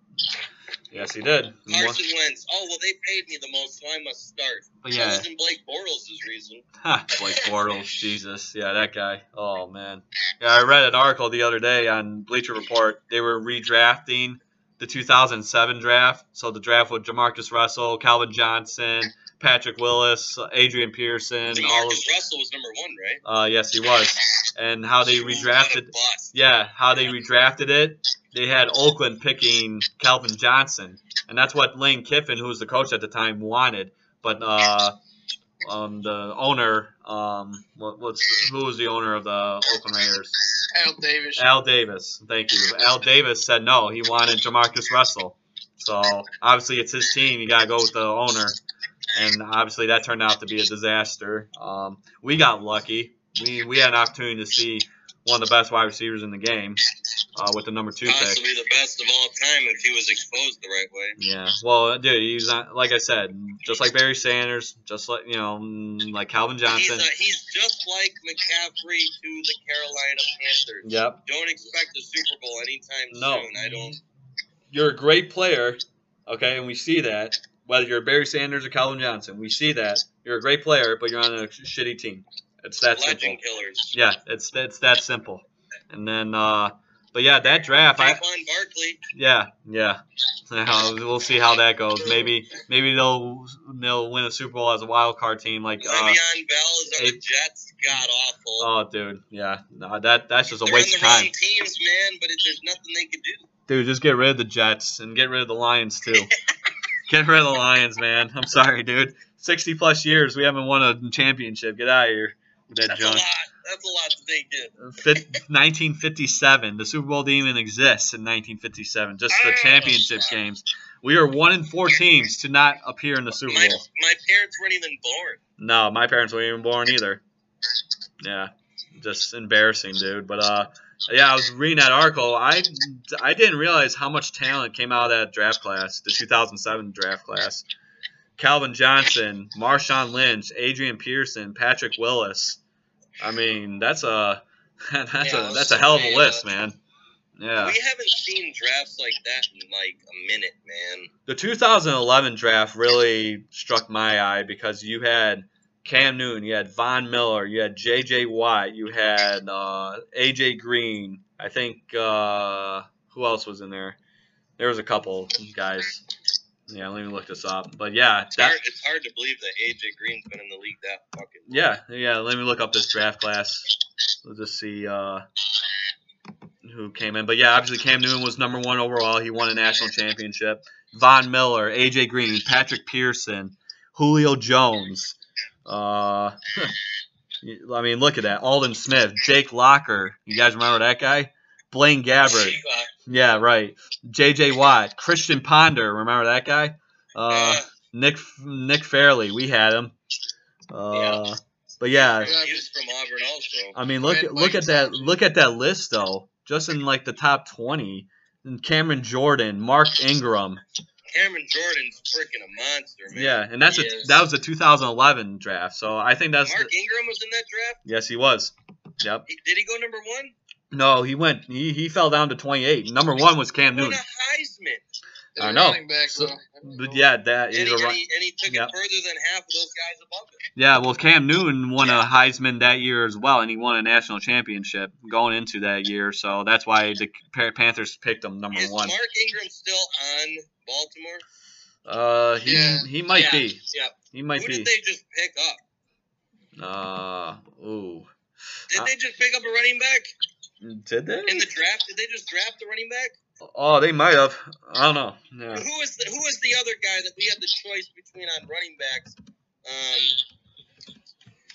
Yes, he did. Carson Wentz. Oh well, they paid me the most, so I must start. But That yeah, wasn't Blake Bortles' reason. Blake Bortles, Jesus, yeah, that guy. Oh man, yeah, I read an article the other day on Bleacher Report. They were redrafting the 2007 draft, so the draft with Jamarcus Russell, Calvin Johnson, Patrick Willis, Adrian Peterson, all of. Russell was number one, right? Uh, yes, he was, and how they Ooh, what a redrafted. Yeah, how they redrafted it. They had Oakland picking Calvin Johnson, and that's what Lane Kiffin, who was the coach at the time, wanted. But uh, um, the owner, um, what, what's who was the owner of the Oakland Raiders? Al Davis. Al Davis. Thank you. Al Davis said no. He wanted Jamarcus Russell. So obviously it's his team. You gotta go with the owner, and obviously that turned out to be a disaster. Um, we got lucky. We we had an opportunity to see one of the best wide receivers in the game uh, with the number two pick. Possibly the best of all time if he was exposed the right way. Yeah, well, dude, he's not like I said, just like Barry Sanders, just like you know, mm, like Calvin Johnson. He's, uh, he's just like McCaffrey to the Carolina Panthers. Yep, Don't expect a Super Bowl anytime No. soon. I don't. you're a great player, okay, and we see that. Whether you're Barry Sanders or Calvin Johnson, we see that you're a great player, but you're on a shitty team. It's that simple. Killers. Yeah, it's it's that simple. And then, uh, but yeah, that draft, I Barkley. yeah yeah. We'll see how that goes. Maybe maybe they'll they'll win a Super Bowl as a wild card team. Like, uh, Le'Veon Bell is on the Jets. God awful. oh, dude, yeah, no, that that's just a They're waste of time. teams, man. But it, there's nothing they could do. Dude, just get rid of the Jets and get rid of the Lions too. get rid of the Lions, man. I'm sorry, dude. Sixty plus years we haven't won a championship. Get out of here that That's junk. a lot. That's a lot that they did. Fit- 1957. The Super Bowl didn't even exist in 1957. Just the Oh. championship games. We are one in four teams to not appear in the Super My, Bowl. my parents weren't even born. No, my parents weren't even born either. Yeah, just embarrassing, dude. But uh, yeah, I was reading that article. I I didn't realize how much talent came out of that draft class, the 2007 draft class. Calvin Johnson, Marshawn Lynch, Adrian Peterson, Patrick Willis. I mean, that's a that's Yeah, a that's a hell of a list, man. Yeah. We haven't seen drafts like that in like a minute, man. The 2011 draft really struck my eye because you had Cam Newton, you had Von Miller, you had J.J. Watt, you had uh, A.J. Green. I think uh, who else was in there? There was a couple guys. Yeah, let me look this up. But yeah, It's hard, it's hard to believe that AJ Green's been in the league that fucking. long. yeah, yeah. Let me look up this draft class. Let's just see uh, who came in. But yeah, obviously Cam Newton was number one overall. He won a national championship. Von Miller, AJ Green, Patrick Peterson, Julio Jones. Uh, I mean, look at that. Aldon Smith, Jake Locker. You guys remember that guy? Blaine Gabbert. Yeah, right. J.J. Watt, Christian Ponder. Remember that guy? Uh, Uh, Nick Nick Fairley. We had him. Uh, But yeah, Auburn also. I mean, look Brad look at that look at that list though. Just in like the top twenty, and Cameron Jordan, Mark Ingram. Cameron Jordan's freaking a monster, man. Yeah, and that's a is. that was a 2011 draft. So I think that's Mark Ingram was in that draft. yes, he was. Yep. Did he go number one? No, he went. He, he fell down to 28. Number one was Cam Newton. a Heisman. I know. Back, So- But yeah, that And is he, a and, run. he, and he took it further than half of those guys above him. Yeah, well, Cam Newton won Yeah. a Heisman that year as well, and he won a national championship going into that year. So that's why the Panthers picked him number one. Is one. Mark Ingram still on Baltimore? Uh, he Yeah. he might be. Yeah. He might Who be. did they just pick up? Uh, ooh. Did Uh, they just pick up a running back Did they? in the draft? Did they just draft the running back? Oh, they might have. I don't know. Yeah. Who is the Who is the other guy that we had the choice between on running backs? Um,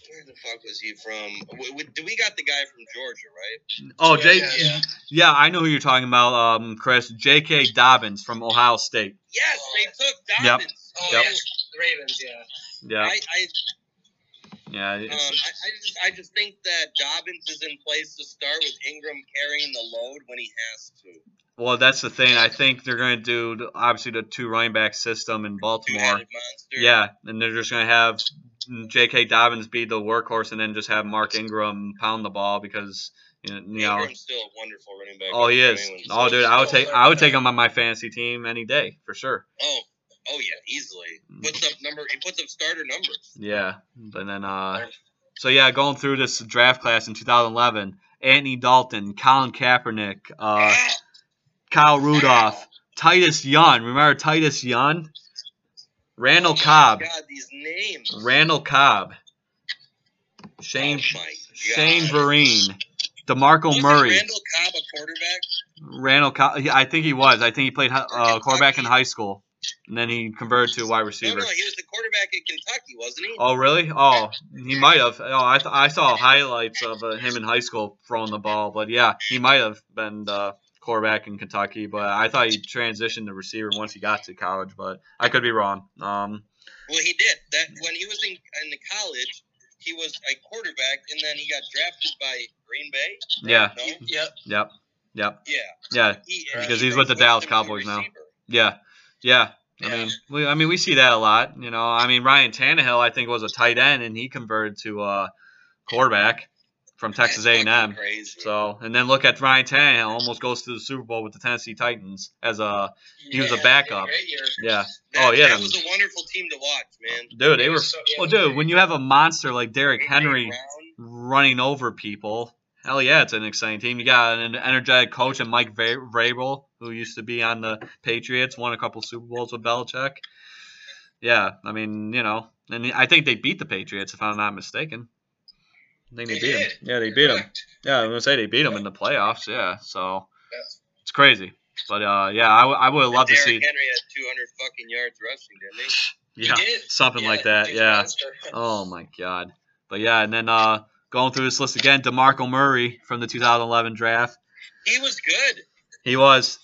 where the fuck was he from? W- w- we got the guy from Georgia, right? Oh, Yeah, J. yeah. Yeah. Yeah. I know who you're talking about, um, Chris. J.K. Dobbins from Ohio State. Yes, they took Yep. Dobbins. Oh, Yep. yeah. The Ravens, yeah. Yeah, I, I, yeah. um, I, I just, I just think that Dobbins is in place to start with Ingram carrying the load when he has to. Well, that's the thing. I think they're going to do obviously the two running back system in Baltimore. Yeah, and they're just going to have J.K. Dobbins be the workhorse, and then just have Mark Ingram pound the ball because you know. Ingram's still a wonderful running back. oh, he is. Oh, dude, I would take I would take him on my fantasy team any day for sure. Oh, oh yeah, easily puts up number. He puts up starter numbers. Yeah, and then uh, so yeah, going through this draft class in 2011, Anthony Dalton, Colin Kaepernick, uh, Kyle Rudolph, Titus Young. Remember Titus Young? Randall oh my Cobb. God, these names. Randall Cobb. Shane Oh. Shane Vereen. DeMarco Wasn't Murray. Randall Cobb a quarterback? Randall Cobb. yeah, I think he was. I think he played uh, quarterback in high school, and then he converted to a wide receiver. no, he was the quarterback at Kentucky, wasn't he? Oh really? Oh, he might have. Oh, I, th- I saw highlights of uh, him in high school throwing the ball, but yeah, he might have been the quarterback in Kentucky. But I thought he transitioned to receiver once he got to college, but I could be wrong. Um, Well, he did. That when he was in in the college, he was a quarterback, and then he got drafted by Green Bay. yeah, No. Yep. yep, yep, Yeah. yeah, He, Because he's with the Dallas Cowboys now. yeah, yeah. I Yeah. mean, we, I mean, we see that a lot. You know, I mean, Ryan Tannehill, I think, was a tight end, and he converted to uh, quarterback from Texas A&M. Crazy. So, and then look at Ryan Tannehill, almost goes to the Super Bowl with the Tennessee Titans as a He was a backup. Yeah. That, oh, yeah, that was a wonderful team to watch, man. Dude, they It were. so- yeah, Well, dude, when you have a monster like Derrick Henry running over people, hell yeah, it's an exciting team. You got an energetic coach and Mike Vrabel, who used to be on the Patriots, won a couple Super Bowls with Belichick. Yeah, I mean, you know, and I think they beat the Patriots if I'm not mistaken. I think they, They beat them. did. Yeah, they beat them. Yeah, I'm gonna say they beat them in the playoffs. Yeah, so Yes. it's crazy. But uh, yeah, I, w- I would love to see. Henry had 200 fucking yards rushing, didn't he? Yeah, He did. something Yeah, like that. Yeah. Oh my god. But yeah, and then uh, going through this list again, DeMarco Murray from the 2011 draft. He was good, He was.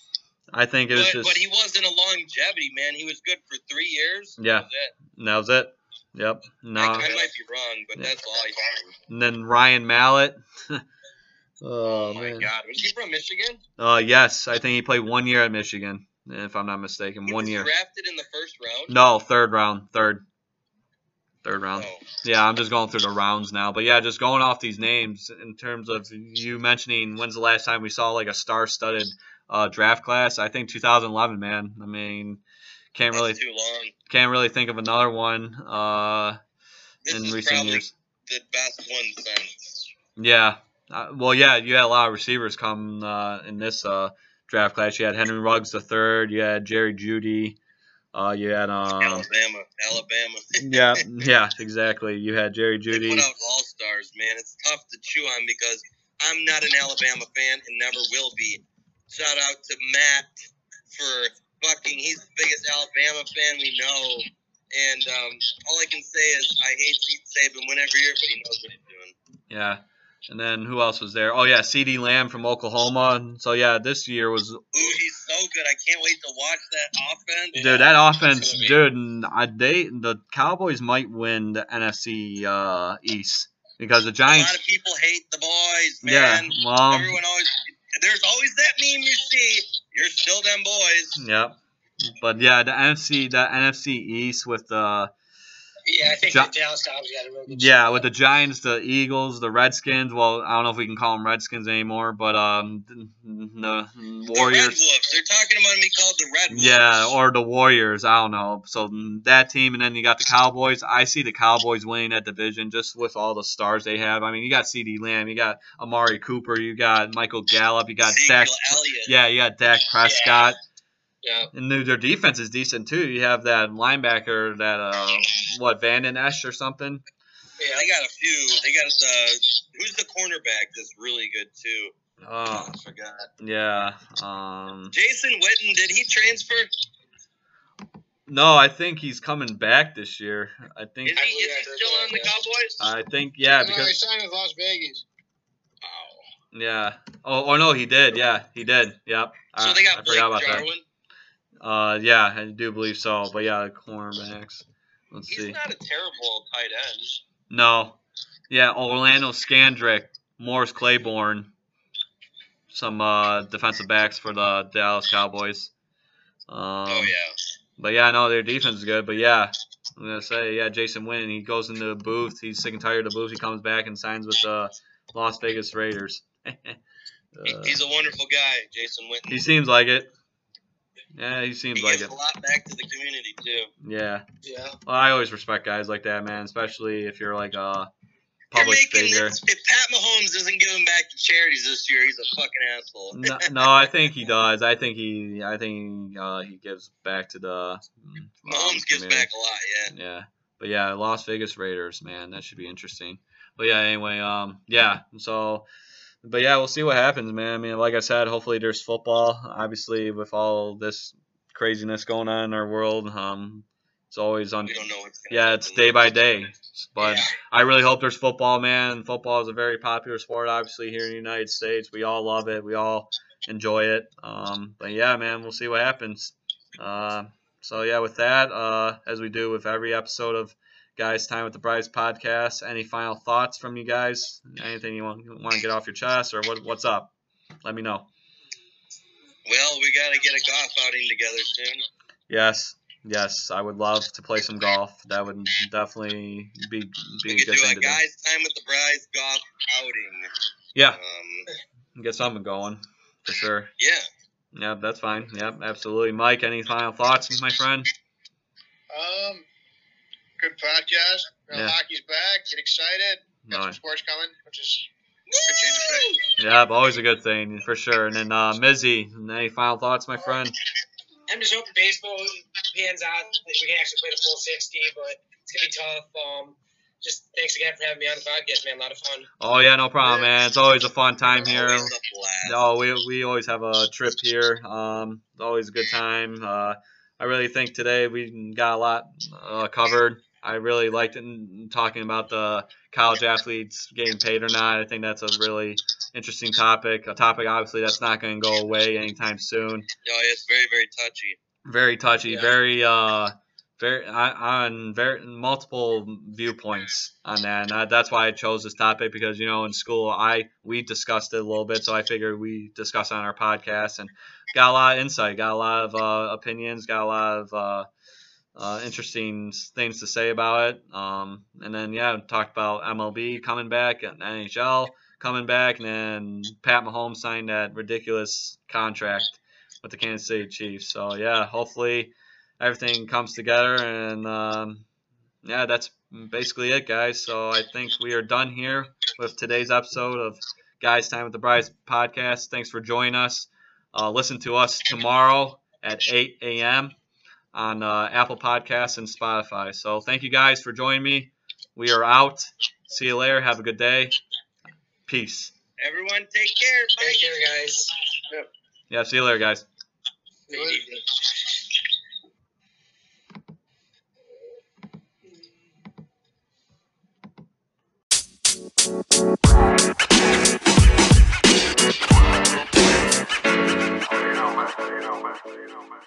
I think it was but, just. but he wasn't a longevity man. He was good for three years. Yeah. That was it. that was it. Yep. No. I, I might be wrong, but Yeah. that's all I heard. And then Ryan Mallett. oh, Oh my man. God, was he from Michigan? Uh, yes, I think he played one year at Michigan, if I'm not mistaken. He one was year. drafted in the first round. No, third round. Third. Third round. Oh. Yeah, I'm just going through the rounds now. But yeah, just going off these names in terms of you mentioning when's the last time we saw like a star-studded uh, draft class. I think 2011, man. I mean, can't That's really too long. can't really think of another one uh, in recent years. the best one since. Yeah. Uh, well, yeah, you had a lot of receivers come uh, in this uh, draft class. You had Henry Ruggs the third. You had Jerry Jeudy. Uh, you had um, Alabama, Alabama. yeah, yeah, exactly. You had Jerry They Jeudy. put out all stars, man. It's tough to chew on because I'm not an Alabama fan and never will be. Shout out to Matt for fucking. He's the biggest Alabama fan we know. And um, all I can say is I hate Pete Saban whenever year, but he knows what he's doing. Yeah. And then who else was there? Oh yeah, CeeDee Lamb from Oklahoma. So yeah, this year was Ooh, he's so good. I can't wait to watch that offense. dude that offense, it's gonna be- dude. I, they the Cowboys might win the NFC uh, East because the Giants. A lot of people hate the boys, Yeah. man. Well. Everyone always. There's always that meme you see. You're still them boys. Yep. But yeah, the NFC the NFC East with uh Yeah, I think Jo- the Dallas Cowboys got a real good Yeah, shot. with the Giants, the Eagles, the Redskins. Well, I don't know if we can call them Redskins anymore, but um, the The Red Warriors. Wolves. They're talking about me called the Red Wolves. Yeah, or the Warriors. I don't know. So mm, that team, and then you got the Cowboys. I see the Cowboys winning that division just with all the stars they have. I mean, you got CeeDee Lamb, you got Amari Cooper, you got Michael Gallup, you got. Elliott. Yeah, you got Dak Prescott. Yeah. And their their defense is decent too. You have that linebacker, that uh, what Van Den Esch or something. Yeah, they got a few. They got the who's the cornerback that's really good too. Oh, I forgot. yeah. Um, Jason Witten. Did he transfer? no, I think he's coming back this year. I think. Is he, is he still on the Cowboys? I think yeah no, he because signed with Las Vegas. yeah. Oh, oh no, he did. Yeah, he did. Yep. So I, they got I Blake forgot about that. Uh, yeah, I do believe so. But yeah, the cornerbacks. Let's He's see. not a terrible tight end. No. Yeah, Orlando Scandrick, Morris Claiborne, some uh, defensive backs for the Dallas Cowboys. Um, oh yeah. But yeah, no, their defense is good. But yeah, I'm gonna say yeah, Jason Witten. He goes into the booth. He's sick and tired of the booth. He comes back and signs with the Las Vegas Raiders. Uh, He's a wonderful guy, Jason Witten. he seems like it. Yeah, he seems He like gives it. a lot back to the community too. Yeah. Yeah. Well, I always respect guys like that, man. Especially if you're like a public figure. if Pat Mahomes isn't giving back to charities this year, he's a fucking asshole. no, no, I think he does. I think he, I think uh, he gives back to the. mm, Mahomes um, gives community. back a lot, yeah. Yeah, but yeah, Las Vegas Raiders, man, that should be interesting. But yeah, anyway, um, yeah, so, but yeah, we'll see what happens, man. I mean, like I said, hopefully there's football. Obviously, with all this craziness going on in our world, um, it's always on. We don't know what's Yeah, it's day by day. But Yeah. I really hope there's football, man. Football is a very popular sport, obviously here in the United States. We all love it. We all enjoy it. Um, but yeah, man, we'll see what happens. Uh, so yeah, with that, uh, as we do with every episode of Guys Time with the Brides podcast, any final thoughts from you guys? Anything you want want to get off your chest, or what what's up? Let me know. Well, we got to get a golf outing together soon. Yes, yes, I would love to play some golf. That would definitely be be We a could good do thing a to do. guys' time with the brides golf outing. Yeah, Um, get something going for sure. yeah. Yeah, that's fine. Yep, absolutely. Mike, any final thoughts, my friend? Um, good podcast. You know, Yeah. Hockey's back. Get excited. Got No. some sports coming, which is good change of pace. Yeah, always a good thing for sure. And then uh, Mizzi, any final thoughts, my friend? I'm just hoping baseball pans out that we can actually play the full 60, but it's gonna be tough. Um, just thanks again for having me on the podcast, man. A lot of fun. Oh yeah, no problem, man. It's always a fun time here. Always. No, we we always have a trip here. Um, it's always a good time. Uh, I really think today we got a lot uh, covered. I really liked it in- talking about the college athletes getting paid or not. I think that's a really interesting topic. A topic obviously that's not going to go away anytime soon. Yeah, it's very, very touchy. Very touchy. Yeah. Very uh, very on- very multiple viewpoints on that. And that- that's why I chose this topic because you know in school I we discussed it a little bit, so I figured we discuss it on our podcast and got a lot of insight, got a lot of uh, opinions, got a lot of uh, uh, interesting things to say about it. Um, and then yeah, talked about MLB coming back and NHL coming back, and then Pat Mahomes signed that ridiculous contract with the Kansas City Chiefs. So yeah, hopefully everything comes together, and um, yeah, that's basically it, guys. So I think we are done here with today's episode of Guys Time with the Brides podcast. Thanks for joining us. Uh, listen to us tomorrow at 8 a.m on uh, Apple Podcasts and Spotify. So thank you guys for joining me. We are out. See you later. Have a good day. Peace. Everyone, take care. Bye. Take care, guys. Yeah, see you later, guys. You know, man. You know, man. You know, man.